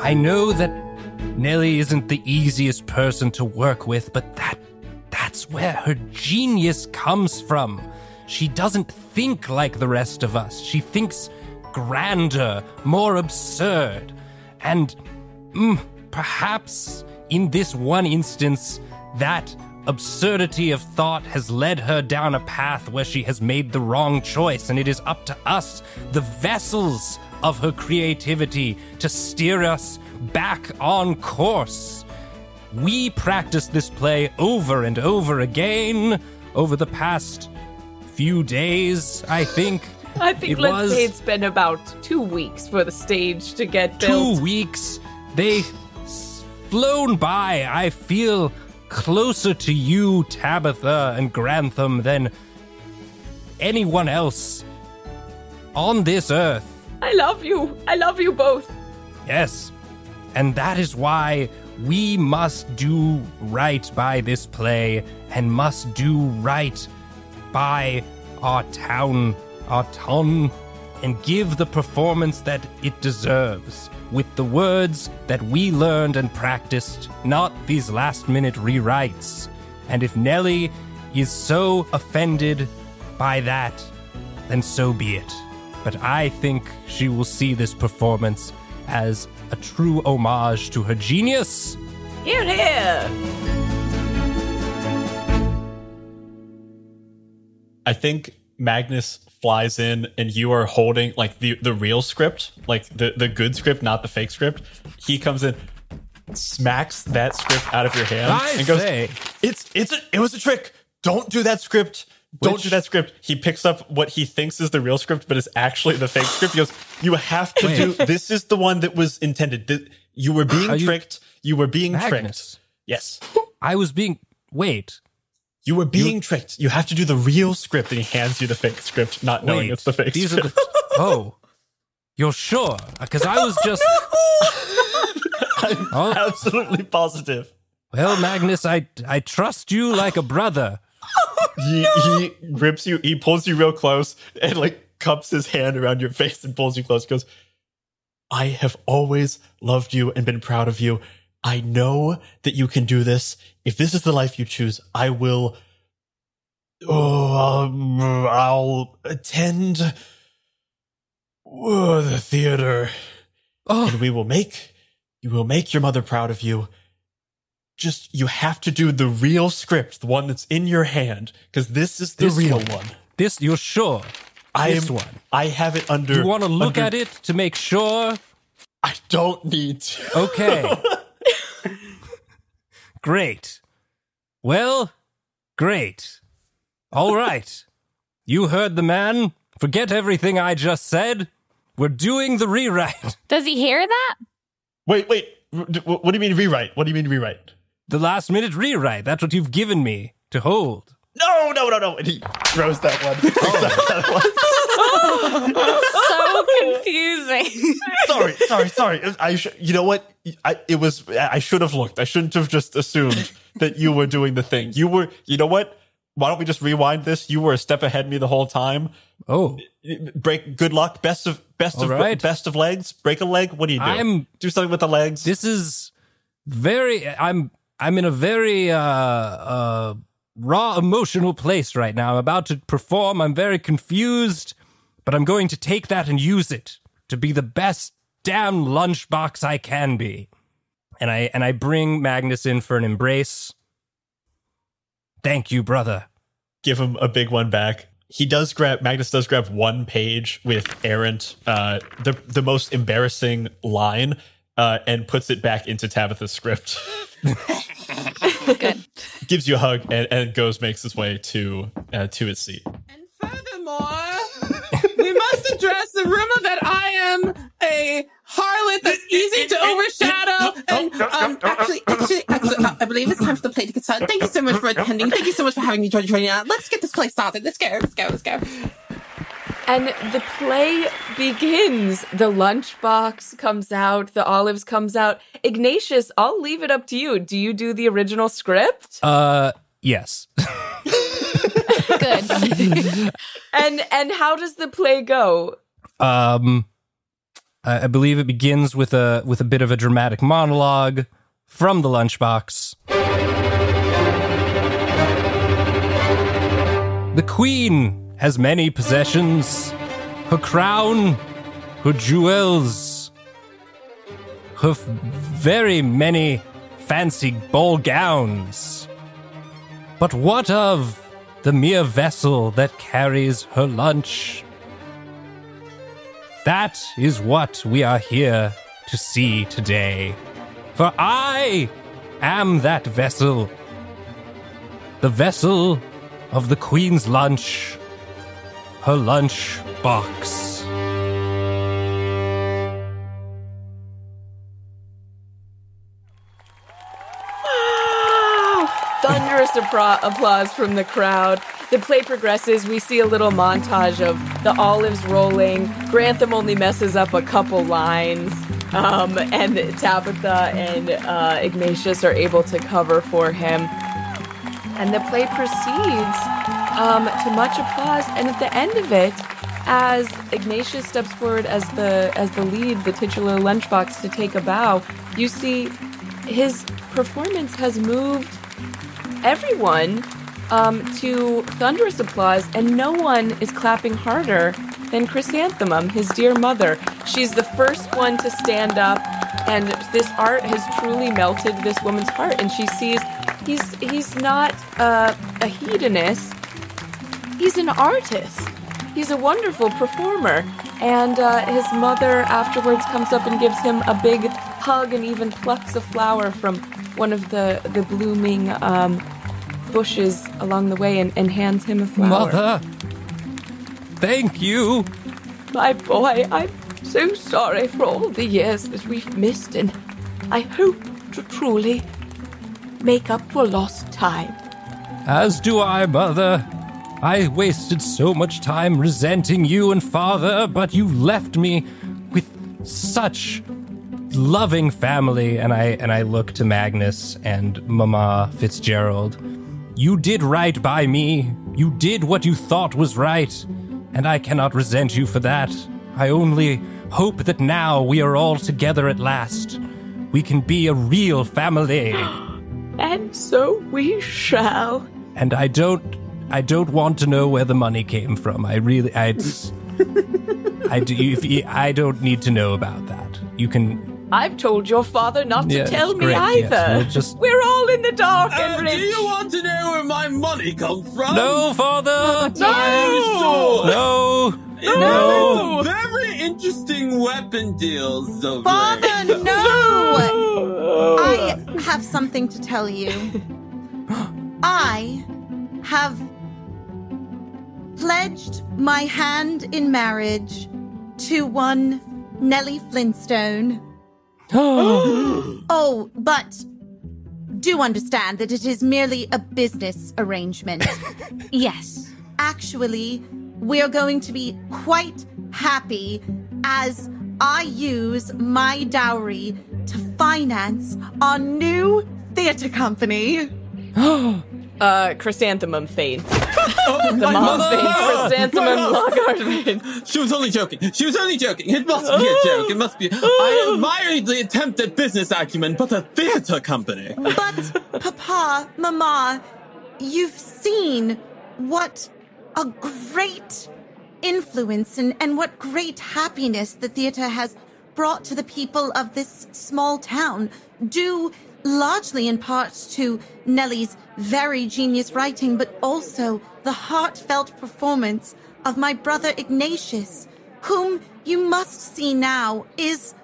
I know that Nelly isn't the easiest person to work with, but that that's where her genius comes from. She doesn't think like the rest of us. She thinks grander, more absurd. And mm, perhaps in this one instance, that absurdity of thought has led her down a path where she has made the wrong choice, and it is up to us, the vessels of her creativity, to steer us back on course. We practiced this play over and over again over the past few days, I think. I think It let's was- say it's been about two weeks for the stage to get built. two weeks. They flown by. I feel closer to you, Tabitha and Grantham, than anyone else on this earth. I love you. I love you both. Yes. And that is why we must do right by this play and must do right by our town, our ton, and give the performance that it deserves with the words that we learned and practiced, not these last minute rewrites. And if Nelly is so offended by that, then so be it. But I think she will see this performance as a true homage to her genius. Here, here. I think Magnus flies in and you are holding like the the real script, like the the good script, not the fake script. He comes in, smacks that script out of your hand, I and goes, say. "It's it's a, it was a trick. Don't do that script. Don't Which- do that script." He picks up what he thinks is the real script, but is actually the fake script. He goes, "You have to do. This is the one that was intended. You were being Are tricked. You were being tricked. Yes." I was being. Wait. You were being tricked. You have to do the real script, and he hands you the fake script, not knowing Wait. it's the fake These are script. the. Oh. You're sure? Uh, because I was just. I'm Oh. absolutely positive. Well, Magnus, I I trust you like a brother. He, he grips you, he pulls you real close, and like cups his hand around your face and pulls you close. Goes, I have always loved you and been proud of you. I know that you can do this. If this is the life you choose, I will. Oh, um, I'll attend uh, the theater, Oh, and we will make you will make your mother proud of you. Just you have to do the real script, the one that's in your hand, because this is the This real one. one. this you're sure? I this am. one. I have it under. You want to look under- at it to make sure? I don't need to. Okay. great. Well, great. All right. You heard the man. Forget everything I just said. We're doing the rewrite. Does he hear that? Wait, wait. What do you mean rewrite? What do you mean rewrite? The last minute rewrite. That's what you've given me to hold. No, no, no, no. And he throws that one. so confusing. sorry, sorry, sorry. I sh- you know what? I it was I should have looked. I shouldn't have just assumed that you were doing the thing. You were. You know what? Why don't we just rewind this? You were a step ahead of me the whole time. Oh, break. Good luck. Best of best All of right. best of legs. Break a leg. What do you do? I'm- do something with the legs. This is very. I'm. I'm in a very uh, uh, raw emotional place right now. I'm about to perform. I'm very confused, but I'm going to take that and use it to be the best damn lunchbox I can be. And I and I bring Magnus in for an embrace. Thank you, brother. give him a big one back. He does grab Magnus does grab one page with errant, uh, the the most embarrassing line, uh, and puts it back into Tabitha's script. Good. Gives you a hug and, and goes makes his way to uh, to his seat. And furthermore, we must address the rumor that I am a harlot that's easy to overshadow. And um, actually, actually, actually, uh, I believe it's time for the play to get started. Thank you so much for attending. Thank you so much for having me join joining us. Let's get this play started. Let's go. Let's go. Let's go. And the play begins. The lunchbox comes out, the olives comes out. Ignatius, I'll leave it up to you. Do you do the original script? Uh, yes. Good. And and how does the play go? Um, I, I believe it begins with a with a bit of a dramatic monologue from the lunchbox. The queen has many possessions: her crown, her jewels, her f- very many fancy ball gowns. But what of the mere vessel that carries her lunch? That is what we are here to see today. For I am that vessel. The vessel of the Queen's lunch. Her lunch box. Thunderous appra- applause from the crowd. The play progresses. We see a little montage of the olives rolling. Grantham only messes up a couple lines. Um, and Tabitha and uh, Ignatius are able to cover for him. And the play proceeds um, to much applause. And at the end of it, as Ignatius steps forward as the as the lead, the titular lunchbox to take a bow, you see his performance has moved everyone um, to thunderous applause, and no one is clapping harder than Chrysanthemum, his dear mother. She's the first one to stand up, and this art has truly melted this woman's heart. And she sees he's he's not uh, a hedonist; he's an artist. He's a wonderful performer. And uh, his mother afterwards comes up and gives him a big hug and even plucks a flower from one of the, the blooming um, bushes along the way and, and hands him a flower. Mother! Thank you! My boy, I'm so sorry for all the years that we've missed, and I hope to truly make up for lost time. As do I, Mother. I wasted so much time resenting you and Father, but you left me with such loving family. And I and I look to Magnus and Mama Fitzgerald. You did right by me. You did what you thought was right, and I cannot resent you for that. I only hope that now we are all together at last. We can be a real family. And so we shall. and I don't I don't want to know where the money came from. I really I I do if, I don't need to know about that. You can I've told your father not to tell me great, yes, either. we'll just- We're all in the dark Uh, and do you want to know where my money comes from? No, father. No! No. No! Very interesting weapon deals over Father, no! I have something to tell you. I have pledged my hand in marriage to one Nelly Flintstone. oh, but do understand that it is merely a business arrangement. yes. Actually, we're going to be quite happy as I use my dowry to finance our new theater company. uh, Chrysanthemum faints. the mom faints. Chrysanthemum Lockhart faints. She was only joking. She was only joking. It must be a joke. It must be. I admire the attempt at business acumen, but a theater company. But, Papa, Mama, you've seen what a great influence and, and what great happiness the theater has brought to the people of this small town, due largely in part to Nelly's very genius writing, but also the heartfelt performance of my brother Ignatius, whom you must see now is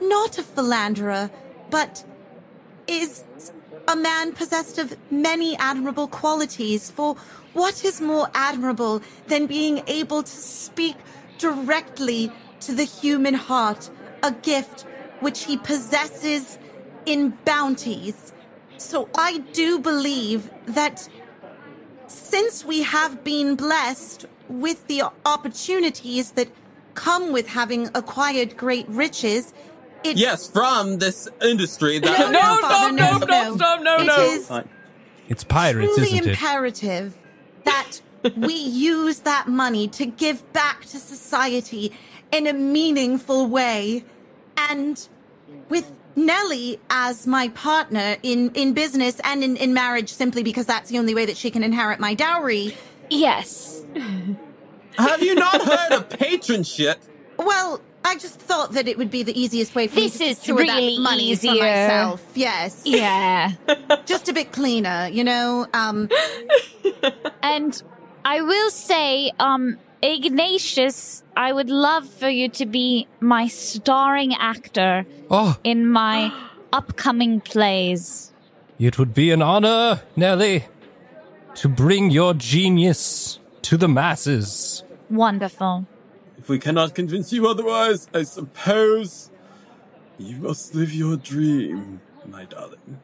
not a philanderer, but is a man possessed of many admirable qualities. For what is more admirable than being able to speak directly to the human heart, a gift which he possesses in bounties? So I do believe that since we have been blessed with the opportunities that come with having acquired great riches, it Yes, from this industry that. No, no, Father, no, no, stop, no, It no. is It's pirates, truly isn't it? imperative that we use that money to give back to society in a meaningful way. And with Nelly as my partner in, in business and in, in marriage, simply because that's the only way that she can inherit my dowry. Yes. Have you not heard of patronship? Well, I just thought that it would be the easiest way for This me to is secure really that money easier. for myself. Yes. Yeah. just a bit cleaner, you know? Um and I will say, um, Ignatius, I would love for you to be my starring actor Oh. in my upcoming plays. It would be an honor, Nelly, to bring your genius to the masses. Wonderful. If we cannot convince you otherwise, I suppose you must live your dream, my darling.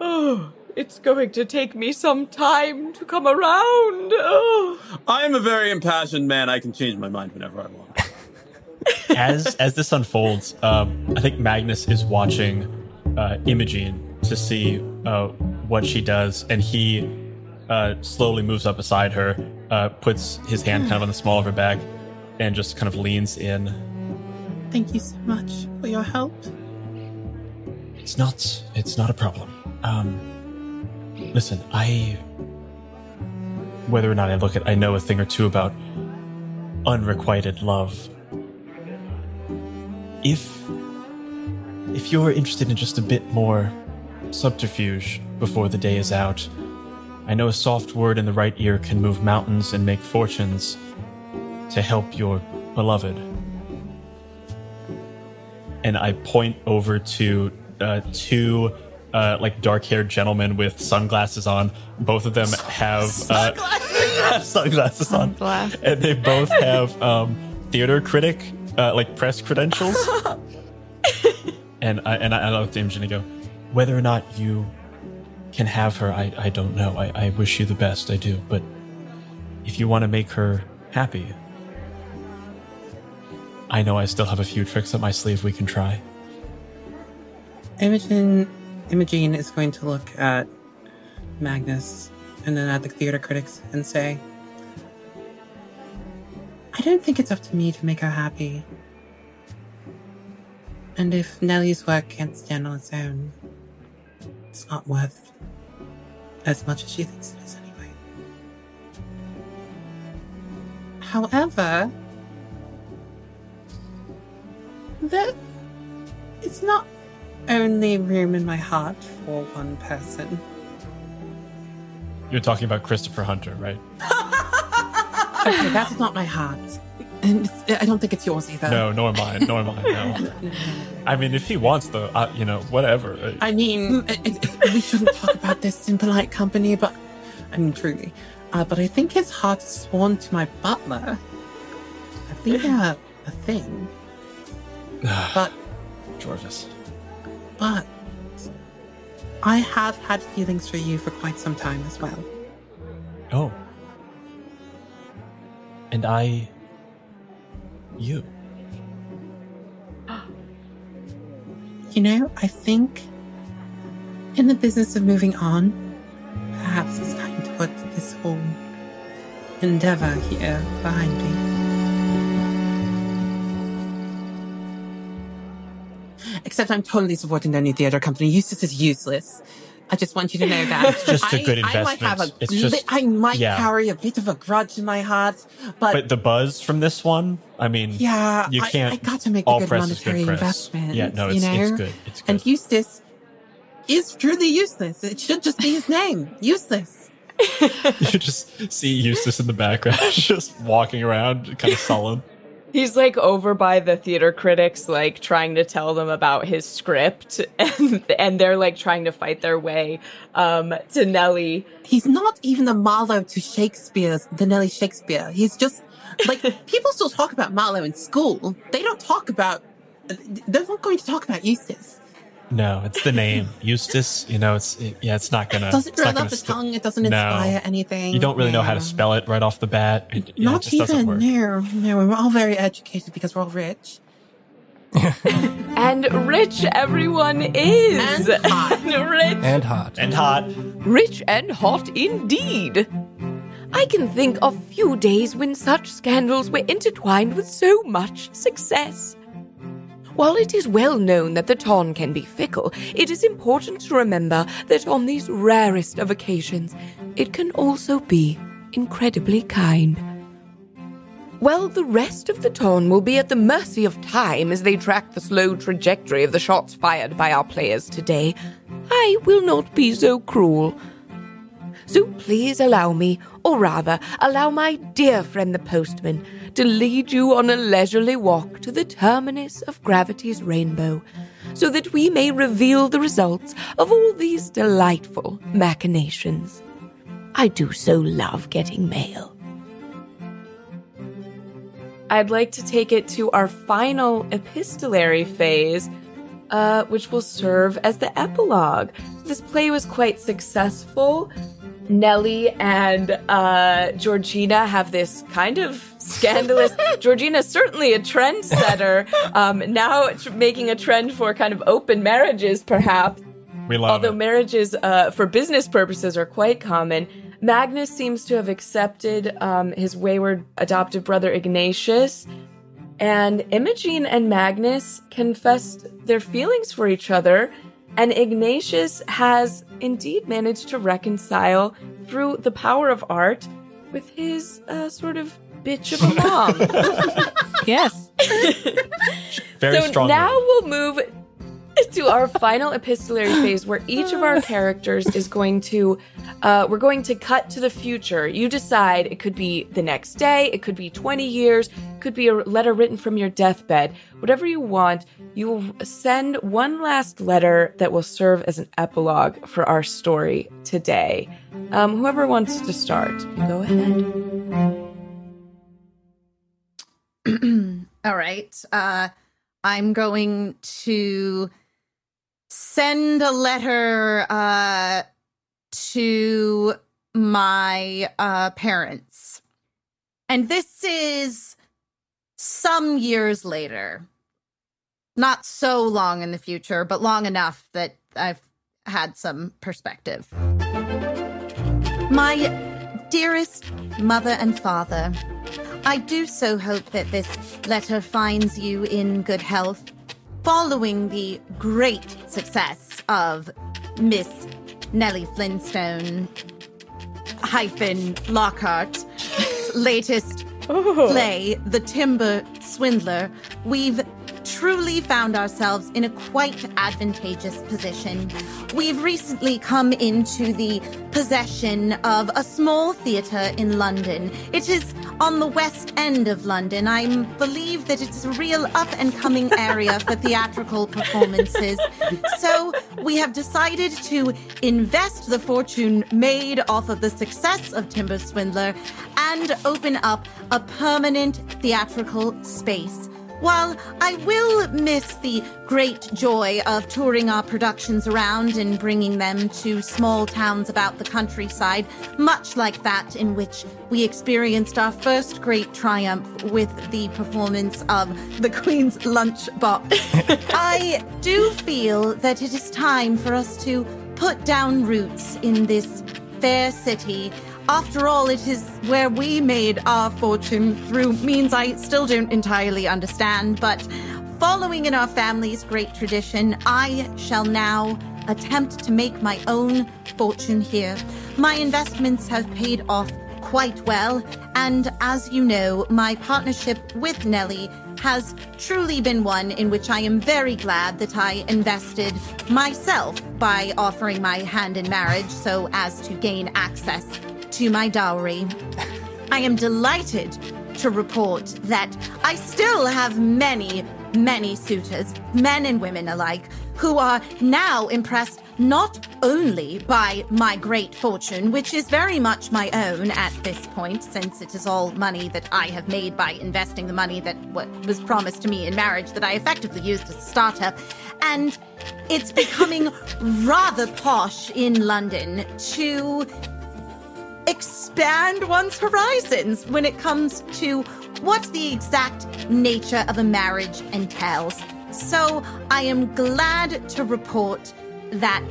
Oh, it's going to take me some time to come around. Oh. I am a very impassioned man. I can change my mind whenever I want. as as this unfolds, um, I think Magnus is watching uh, Imogene to see uh, what she does, and he uh, slowly moves up beside her, uh, puts his hand kind of on the small of her back, and just kind of leans in. Thank you so much for your help. It's not. It's not a problem. Um, listen, I. Whether or not I look at, I know a thing or two about unrequited love. If if you're interested in just a bit more subterfuge before the day is out, I know a soft word in the right ear can move mountains and make fortunes to help your beloved. And I point over to uh, two uh, like dark-haired gentlemen with sunglasses on. Both of them have uh, sunglasses on, and they both have um, theater critic uh, like press credentials. and I and I, I looked at Imogene and go, whether or not you can have her, I, I don't know. I, I wish you the best, I do. But if you want to make her happy, I know I still have a few tricks up my sleeve we can try. Imogene, Imogene is going to look at Magnus and then at the theater critics and say, I don't think it's up to me to make her happy. And if Nelly's work can't stand on its own, it's not worth as much as she thinks it is anyway. However, that it's not only room in my heart for one person. You're talking about Christopher Hunter, right? Okay, that's not my heart. And I don't think it's yours either. No, nor mine, nor mine. No. I mean, if he wants the, uh, you know, whatever. Uh, I mean, it, it, we shouldn't talk about this in polite company, but I mean, truly. Uh, but I think his heart is sworn to my butler. I think they're a thing. but Georges. But I have had feelings for you for quite some time as well. Oh. And I. You. You know, I think in the business of moving on, perhaps it's time to put this whole endeavor here behind me. Except I'm totally supporting their new theater company. Eustace is useless. I just want you to know that. It's just a I- good investment. I might have a. It's just- I might yeah. carry a bit of a grudge in my heart, but, But the buzz from this one, I mean, yeah, you I- can't. I, got to make a all good press is monetary good investment. Yeah, no, you it's, know? it's good. It's good. And Eustace is truly useless. It should just be his name, useless. you just see Eustace in the background, just walking around, kind of sullen. He's like over by the theater critics, like trying to tell them about his script, and and they're like trying to fight their way um, to Nelly. He's not even the Marlowe to Shakespeare's the Nelly Shakespeare. He's just like people still talk about Marlowe in school. They don't talk about. They're not going to talk about Eustace. No, it's the name Eustace. You know, it's it, yeah, it's not gonna. It doesn't it's not roll gonna off the sti- tongue. It doesn't No. inspire anything. You don't really know how to spell it right off the bat. It, yeah, it Not just even. work. No, no. We're all very educated because we're all rich. And rich everyone is. And hot. rich. And hot. And hot. Rich and hot indeed. I can think of few days when such scandals were intertwined with so much success. While it is well known that the Ton can be fickle, it is important to remember that on these rarest of occasions, it can also be incredibly kind. Well, the rest of the Ton will be at the mercy of time as they track the slow trajectory of the shots fired by our players today, I will not be so cruel. So please allow me, or rather, allow my dear friend the postman, to lead you on a leisurely walk to the terminus of gravity's rainbow, so that we may reveal the results of all these delightful machinations. I do so love getting mail. I'd like to take it to our final epistolary phase, uh, which will serve as the epilogue. This play was quite successful. Nelly and uh, Georgina have this kind of scandalous. Georgina's certainly a trendsetter, um, now tr- making a trend for kind of open marriages, perhaps. We love Although it. marriages uh, for business purposes are quite common, Magnus seems to have accepted um, his wayward adopted brother Ignatius, and Imogene and Magnus confessed their feelings for each other, and Ignatius has indeed managed to reconcile through the power of art with his uh, sort of bitch of a mom. Yes. Very so strong. now we'll move to our final epistolary phase where each of our characters is going to uh, we're going to cut to the future. You decide it could be the next day it could be 20 years it could be a letter written from your deathbed. Whatever you want you will send one last letter that will serve as an epilogue for our story today. Um, whoever wants to start go ahead. All right. Uh, I'm going to send a letter uh, to my uh, parents. And this is some years later. Not so long in the future, but long enough that I've had some perspective. My dearest mother and father, I do so hope that this letter finds you in good health following the great success of Miss Nelly Flintstone hyphen Lockhart's latest oh. play, The Timber Swindler. We've truly found ourselves in a quite advantageous position. We've recently come into the possession of a small theatre in London. It is on the west end of London. I believe that it's a real up and coming area for theatrical performances. So we have decided to invest the fortune made off of the success of Timber Swindler and open up a permanent theatrical space while I will miss the great joy of touring our productions around and bringing them to small towns about the countryside, much like that in which we experienced our first great triumph with the performance of the Queen's Lunchbox, I do feel that it is time for us to put down roots in this fair city after all, it is where we made our fortune through means I still don't entirely understand, but following in our family's great tradition, I shall now attempt to make my own fortune here. My investments have paid off quite well, and as you know, my partnership with Nelly has truly been one in which I am very glad that I invested myself by offering my hand in marriage so as to gain access to my dowry. I am delighted to report that I still have many, many suitors, men and women alike, who are now impressed not only by my great fortune, which is very much my own at this point, since it is all money that I have made by investing the money that was promised to me in marriage that I effectively used as a startup, and it's becoming rather posh in London to expand one's horizons when it comes to what the exact nature of a marriage entails. So I am glad to report that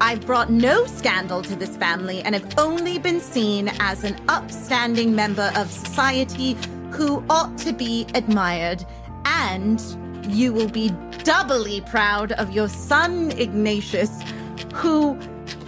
I've brought no scandal to this family and have only been seen as an upstanding member of society who ought to be admired. And you will be doubly proud of your son, Ignatius, who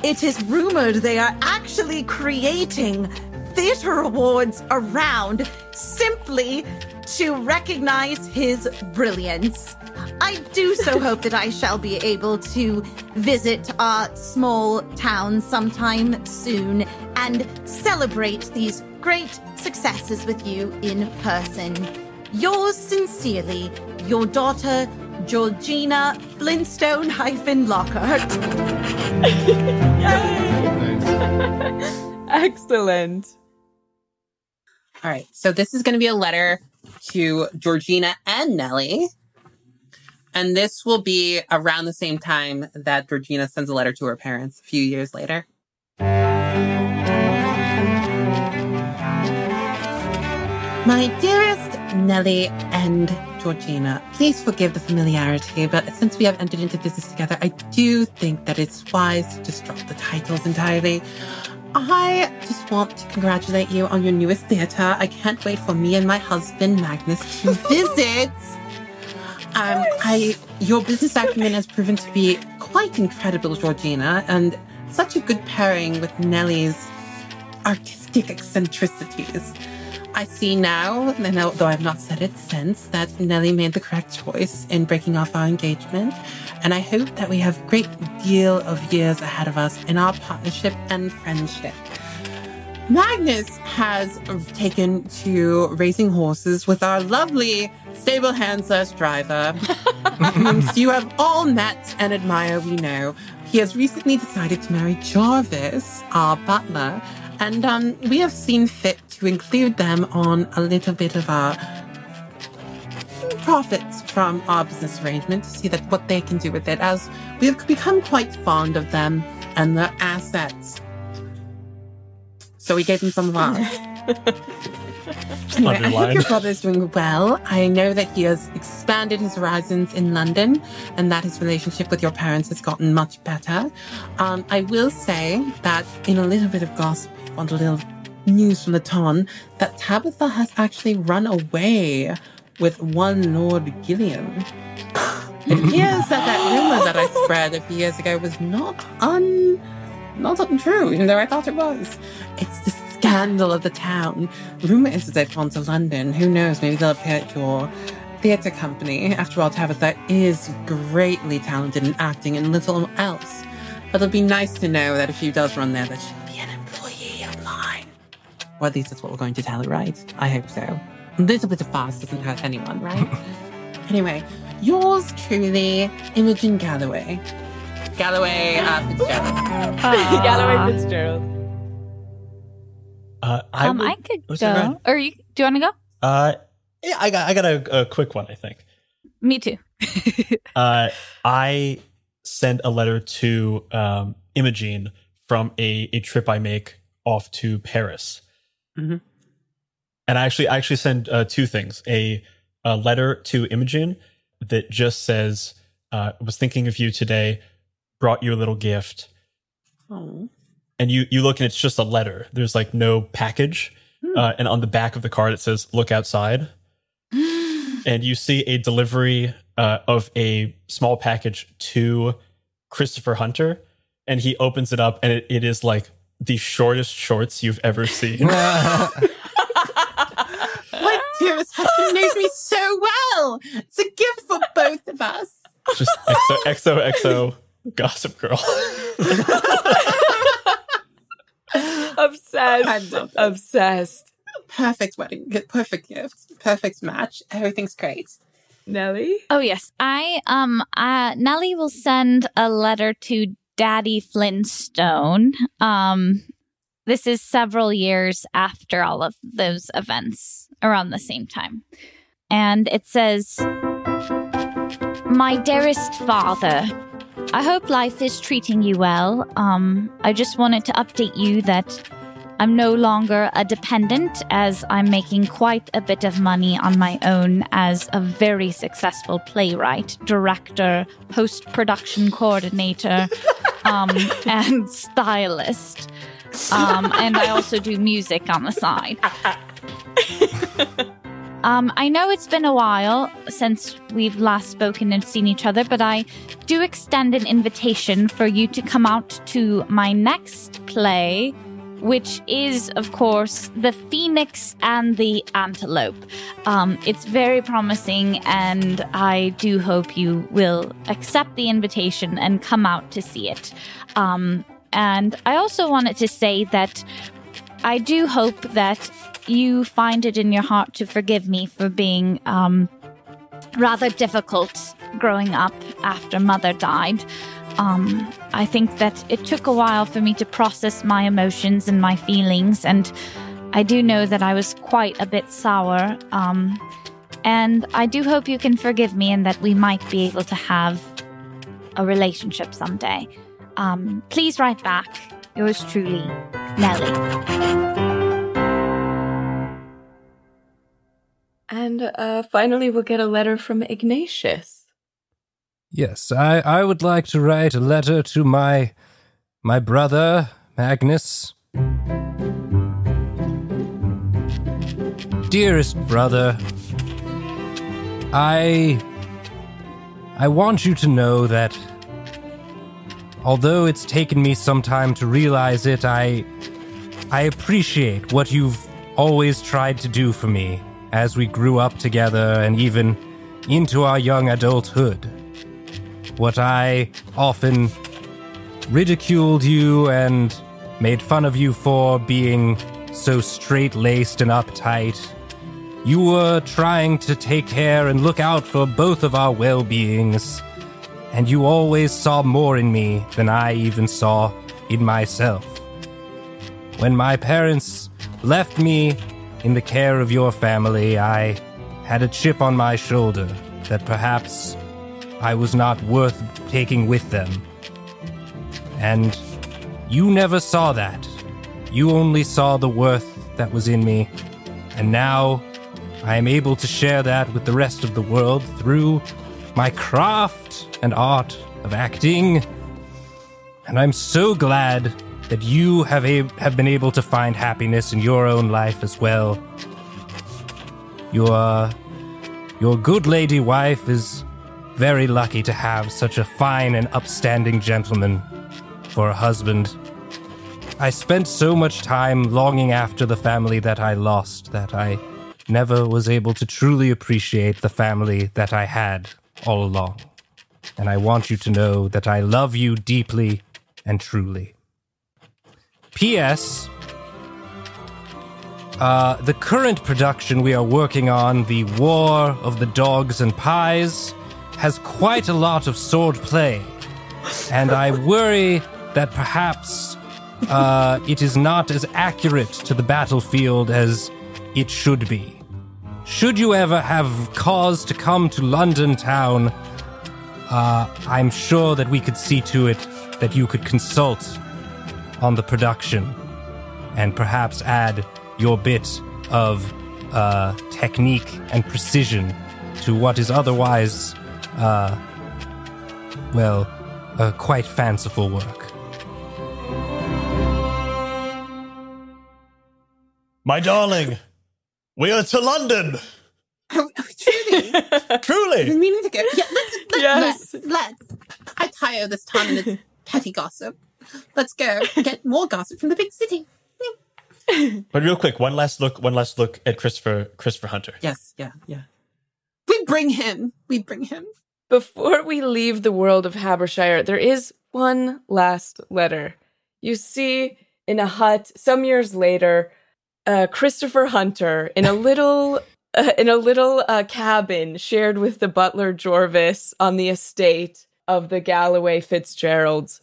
it is rumored they are actually creating theater awards around simply to recognize his brilliance. I do so hope that I shall be able to visit our small town sometime soon and celebrate these great successes with you in person. Yours sincerely, your daughter, Georgina Flintstone hyphen Lockhart. Excellent. All right, so this is going to be a letter to Georgina and Nelly. And this will be around the same time that Georgina sends a letter to her parents a few years later. My dearest Nelly and Georgina, please forgive the familiarity, but since we have entered into business together, I do think that it's wise to just drop the titles entirely. I just want to congratulate you on your newest theater. I can't wait for me and my husband Magnus to visit. Um, I your business acumen has proven to be quite incredible, Georgina, and such a good pairing with Nelly's artistic eccentricities. I see now, and although I've not said it since, that Nelly made the correct choice in breaking off our engagement. And I hope that we have a great deal of years ahead of us in our partnership and friendship. Magnus has taken to racing horses with our lovely stable hand slash driver, whom you have all met and admire, we know. He has recently decided to marry Jarvis, our butler, and um, we have seen fit to include them on a little bit of our profits from our business arrangement to see that what they can do with it as we have become quite fond of them and their assets. So we gave them some of ours. anyway, I hope your brother is doing well. I know that he has expanded his horizons in London and that his relationship with your parents has gotten much better. Um, I will say that in a little bit of gossip, on a little news from the town, that Tabitha has actually run away with one Lord Gilliam. It appears that that rumor that I spread a few years ago was not un, not untrue, even though I thought it was. It's the scandal of the town. Rumor is that they've gone to London. Who knows? Maybe they'll appear at your theatre company. After all, Tabitha is greatly talented in acting and little else. But it'll be nice to know that if she does run there, that she'll be an employee of mine. Or at least that's what we're going to tell her, right? I hope so. A little bit of fast doesn't hurt anyone, right? anyway, yours truly, Imogene Galloway. Galloway uh, Fitzgerald. Galloway Fitzgerald. Uh, I um, would- I could Oh, go. Or you, do you want to go? Uh, Yeah, I got I got a, a quick one. I think. Me too. uh, I sent a letter to um, Imogene from a, a trip I make off to Paris. Mhm. And I actually I actually send uh, two things: a, a letter to Imogene that just says, uh, "Was thinking of you today. Brought you a little gift." Oh. And you you look and it's just a letter. There's like no package. Uh, and on the back of the card it says, "Look outside." and you see a delivery uh, of a small package to Christopher Hunter, and he opens it up, and it, it is like the shortest shorts you've ever seen. My dearest husband knows me so well. It's a gift for both of us. Just XO XO XO Gossip Girl. Obsessed. Obsessed. Perfect wedding, gi- perfect gift, perfect match. Everything's great. Nelly? Oh yes, I um uh Nelly will send a letter to Daddy Flintstone. Um this is several years after all of those events around the same time. And it says My dearest father, I hope life is treating you well. Um I just wanted to update you that I'm no longer a dependent as I'm making quite a bit of money on my own as a very successful playwright, director, post production coordinator, um, and stylist. Um, and I also do music on the side. Um, I know it's been a while since we've last spoken and seen each other, but I do extend an invitation for you to come out to my next play, which is, of course, The Phoenix and the Antelope. Um, it's very promising, and I do hope you will accept the invitation and come out to see it. Um, and I also wanted to say that I do hope that you find it in your heart to forgive me for being um, rather difficult growing up after mother died. Um, I think that it took a while for me to process my emotions and my feelings, and I do know that I was quite a bit sour. Um, and I do hope you can forgive me and that we might be able to have a relationship someday. Um, please write back. Yours truly, Nelly. And uh, finally, we'll get a letter from Ignatius. Yes, I, I would like to write a letter to my my brother, Magnus. Dearest brother, I I want you to know that although it's taken me some time to realize it, I I appreciate what you've always tried to do for me as we grew up together and even into our young adulthood. What I often ridiculed you and made fun of you for being so straight laced and uptight. You were trying to take care and look out for both of our well beings, and you always saw more in me than I even saw in myself. When my parents left me in the care of your family, I had a chip on my shoulder that perhaps I was not worth taking with them. And you never saw that. You only saw the worth that was in me. And now I am able to share that with the rest of the world through my craft and art of acting. And I'm so glad that you have, a- have been able to find happiness in your own life as well. Your, your good lady wife is very lucky to have such a fine and upstanding gentleman for a husband. I spent so much time longing after the family that I lost that I never was able to truly appreciate the family that I had all along. And I want you to know that I love you deeply and truly. P.S. Uh, the current production we are working on, The War of the Dogs and Pies, has quite a lot of sword play. And I worry that perhaps uh, it is not as accurate to the battlefield as it should be. should you ever have cause to come to London town, uh, I'm sure that we could see to it that you could consult on the production and perhaps add your bit of uh, technique and precision to what is otherwise, uh, well, uh, quite fanciful work. My darling, we are to London. Oh, oh, truly? Truly. I've been meaning to go. Yeah, let's, let's, Yes. let's, let's. I tire this town and its petty gossip. Let's go get more gossip from the big city. But real quick, one last look, one last look at Christopher Christopher Hunter. Yes, yeah, yeah. We bring him. We bring him. Before we leave the world of Habershire, there is one last letter. You see in a hut some years later, uh, Christopher Hunter in a little uh, in a little uh, cabin shared with the butler Jarvis on the estate of the Galloway Fitzgeralds.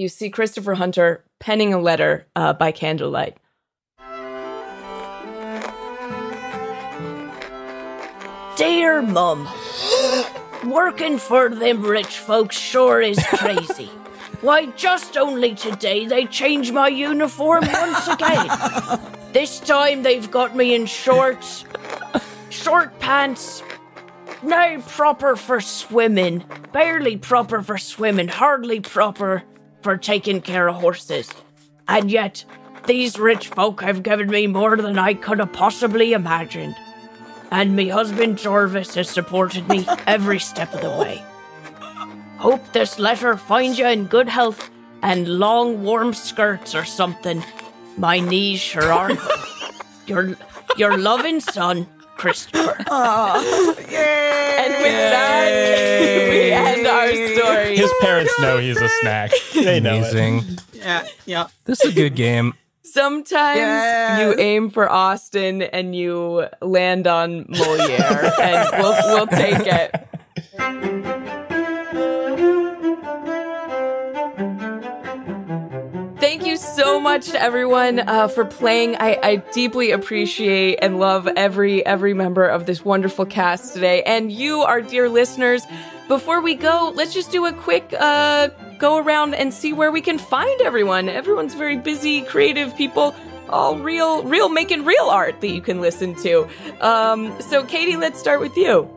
You see Christopher Hunter penning a letter uh, by candlelight. Dear Mum, working for them rich folks sure is crazy. Why, just only today they changed my uniform once again. This time they've got me in shorts, short pants, no proper for swimming, barely proper for swimming, hardly proper for taking care of horses. And yet, these rich folk have given me more than I could have possibly imagined. And me husband Jarvis has supported me every step of the way. Hope this letter finds you in good health and long warm skirts or something. My knees sure are. your your loving son, Christopher. Yay! And with that, we end our story. His parents know he's a snack. They know it. Yeah, yeah. This is a good game. Sometimes Yes. you aim for Austen and you land on Moliere, and we'll we'll take it. so much to everyone uh, for playing. I, I deeply appreciate and love every every member of this wonderful cast today, and you, our dear listeners. Before we go, let's just do a quick uh, go around and see where we can find everyone. Everyone's very busy, creative people, all real, real making real art that you can listen to. Um, so, Katie, let's start with you.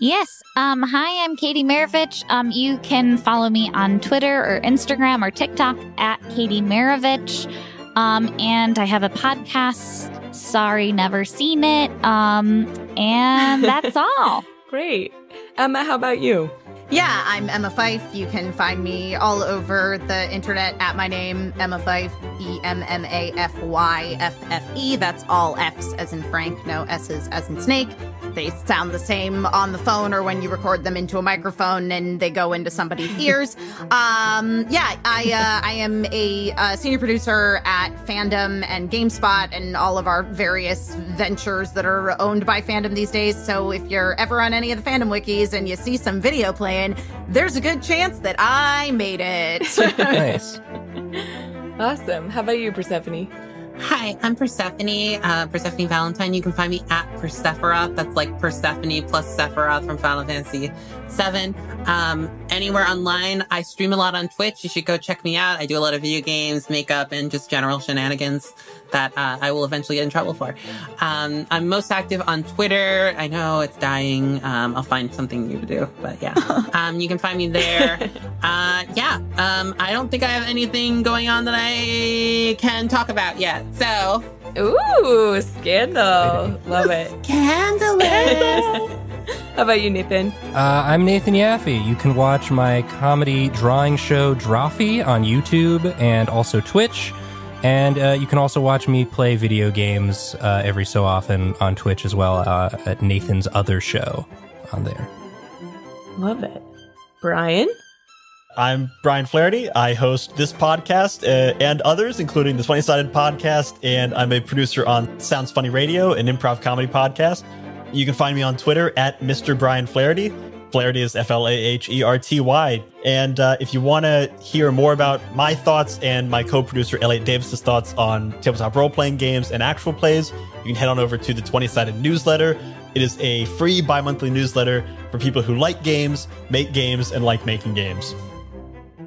Yes. Um, hi, I'm Katie Marovich. Um, you can follow me on Twitter or Instagram or TikTok at Katie Marovich. Um, and I have a podcast. Sorry, never seen it. Um, and that's all. Great, Emma. How about you? Yeah, I'm Emma Fyffe. You can find me all over the internet at my name, Emma Fyffe, E M M A F Y F F E. That's all F's as in Frank, no S's as in snake. They sound the same on the phone or when you record them into a microphone and they go into somebody's ears. Um, yeah, I uh, I am a uh, senior producer at Fandom and GameSpot and all of our various ventures that are owned by Fandom these days. So if you're ever on any of the Fandom wikis and you see some video playing, there's a good chance that I made it. Nice. Awesome. How about you, Persephone? Hi, I'm Persephone, uh, Persephone Valentine. You can find me at Persephorath. That's like Persephone plus Sephiroth from Final Fantasy VII. Um, anywhere online. I stream a lot on Twitch. You should go check me out. I do a lot of video games, makeup, and just general shenanigans that uh, I will eventually get in trouble for. Um, I'm most active on Twitter. I know it's dying. Um, I'll find something new to do, but yeah. um, you can find me there. uh, yeah. Um, I don't think I have anything going on that I can talk about yet. So, Ooh, scandal. Love it. Scandalous. How about you, Nathan? Uh, I'm Nathan Yaffe. You can watch my comedy drawing show Drawfee on YouTube and also Twitch. And uh, you can also watch me play video games uh, every so often on Twitch as well uh, at Nathan's other show on there. Love it. Brian? I'm Brian Flaherty. I host this podcast uh, and others, including the 20 Sided Podcast, and I'm a producer on Sounds Funny Radio, an improv comedy podcast. You can find me on Twitter at Mr. Brian Flaherty. Flaherty is F L A H E R T Y. And uh, if you want to hear more about my thoughts and my co producer Elliot Davis's thoughts on tabletop role playing games and actual plays, you can head on over to the 20 sided newsletter. It is a free bi monthly newsletter for people who like games, make games, and like making games.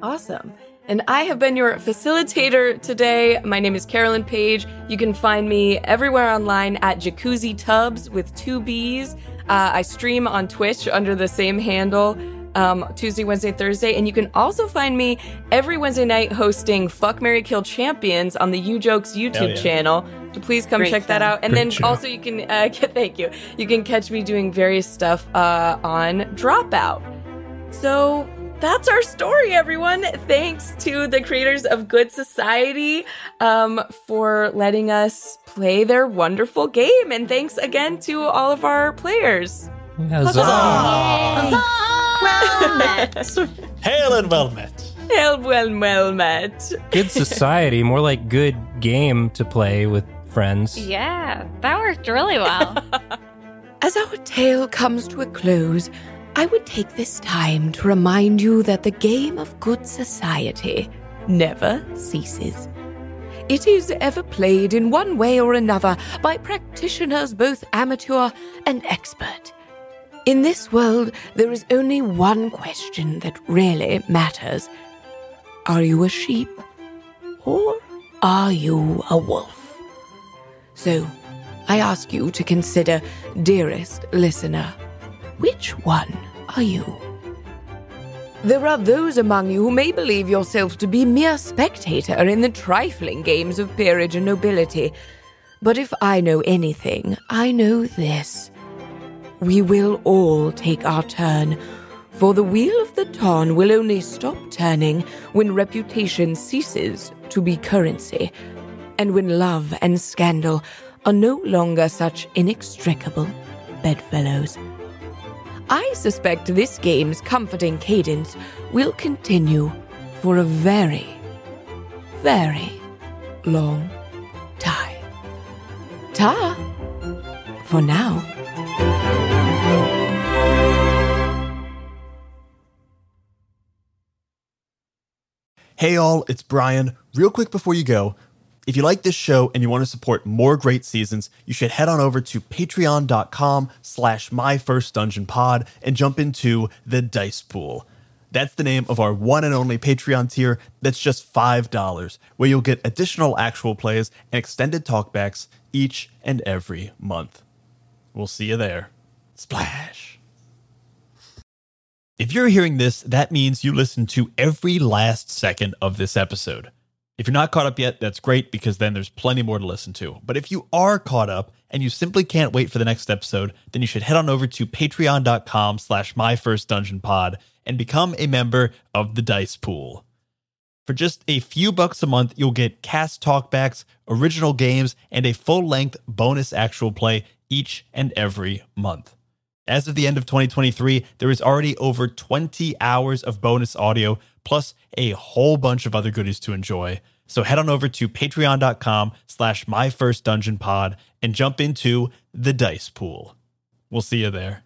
Awesome. And I have been your facilitator today. My name is Carolyn Page. You can find me everywhere online at Jacuzzi Tubbs with two B's. Uh, I stream on Twitch under the same handle. Um, Tuesday, Wednesday, Thursday, and you can also find me every Wednesday night hosting Fuck Mary Kill Champions on the U Jokes YouTube yeah. channel. So please come Great check that out. And Great then show. also you can uh, get, thank you. You can catch me doing various stuff uh, on Dropout. So that's our story, everyone. Thanks to the creators of Good Society um, for letting us play their wonderful game. And thanks again to all of our players. Huzzah. Well met. Hail and well met. Well, well, well met. Good society, more like good game to play with friends. Yeah, that worked really well. As our tale comes to a close, I would take this time to remind you that the game of good society never ceases. It is ever played in one way or another by practitioners both amateur and expert. In this world, there is only one question that really matters Are you a sheep? Or are you a wolf? So, I ask you to consider, dearest listener, which one are you? There are those among you who may believe yourself to be mere spectator in the trifling games of peerage and nobility. But if I know anything, I know this. We will all take our turn, for the wheel of the ton will only stop turning when reputation ceases to be currency, and when love and scandal are no longer such inextricable bedfellows. I suspect this game's comforting cadence will continue for a very, very long time. Ta for now. Hey all, it's Brian. Real quick before you go, if you like this show and you want to support more great seasons, you should head on over to patreon.com slash my first dungeon pod and jump into the dice pool. That's the name of our one and only Patreon tier that's just $5, where you'll get additional actual plays and extended talkbacks each and every month. We'll see you there. Splash. If you're hearing this, that means you listened to every last second of this episode. If you're not caught up yet, that's great because then there's plenty more to listen to. But if you are caught up and you simply can't wait for the next episode, then you should head on over to patreon.com slash my first dungeon pod and become a member of the Dice Pool. For just a few bucks a month, you'll get cast talkbacks, original games, and a full length bonus actual play each and every month. As of the end of 2023, there is already over 20 hours of bonus audio, plus a whole bunch of other goodies to enjoy. So head on over to patreon.com slash my first dungeon pod and jump into the dice pool. We'll see you there.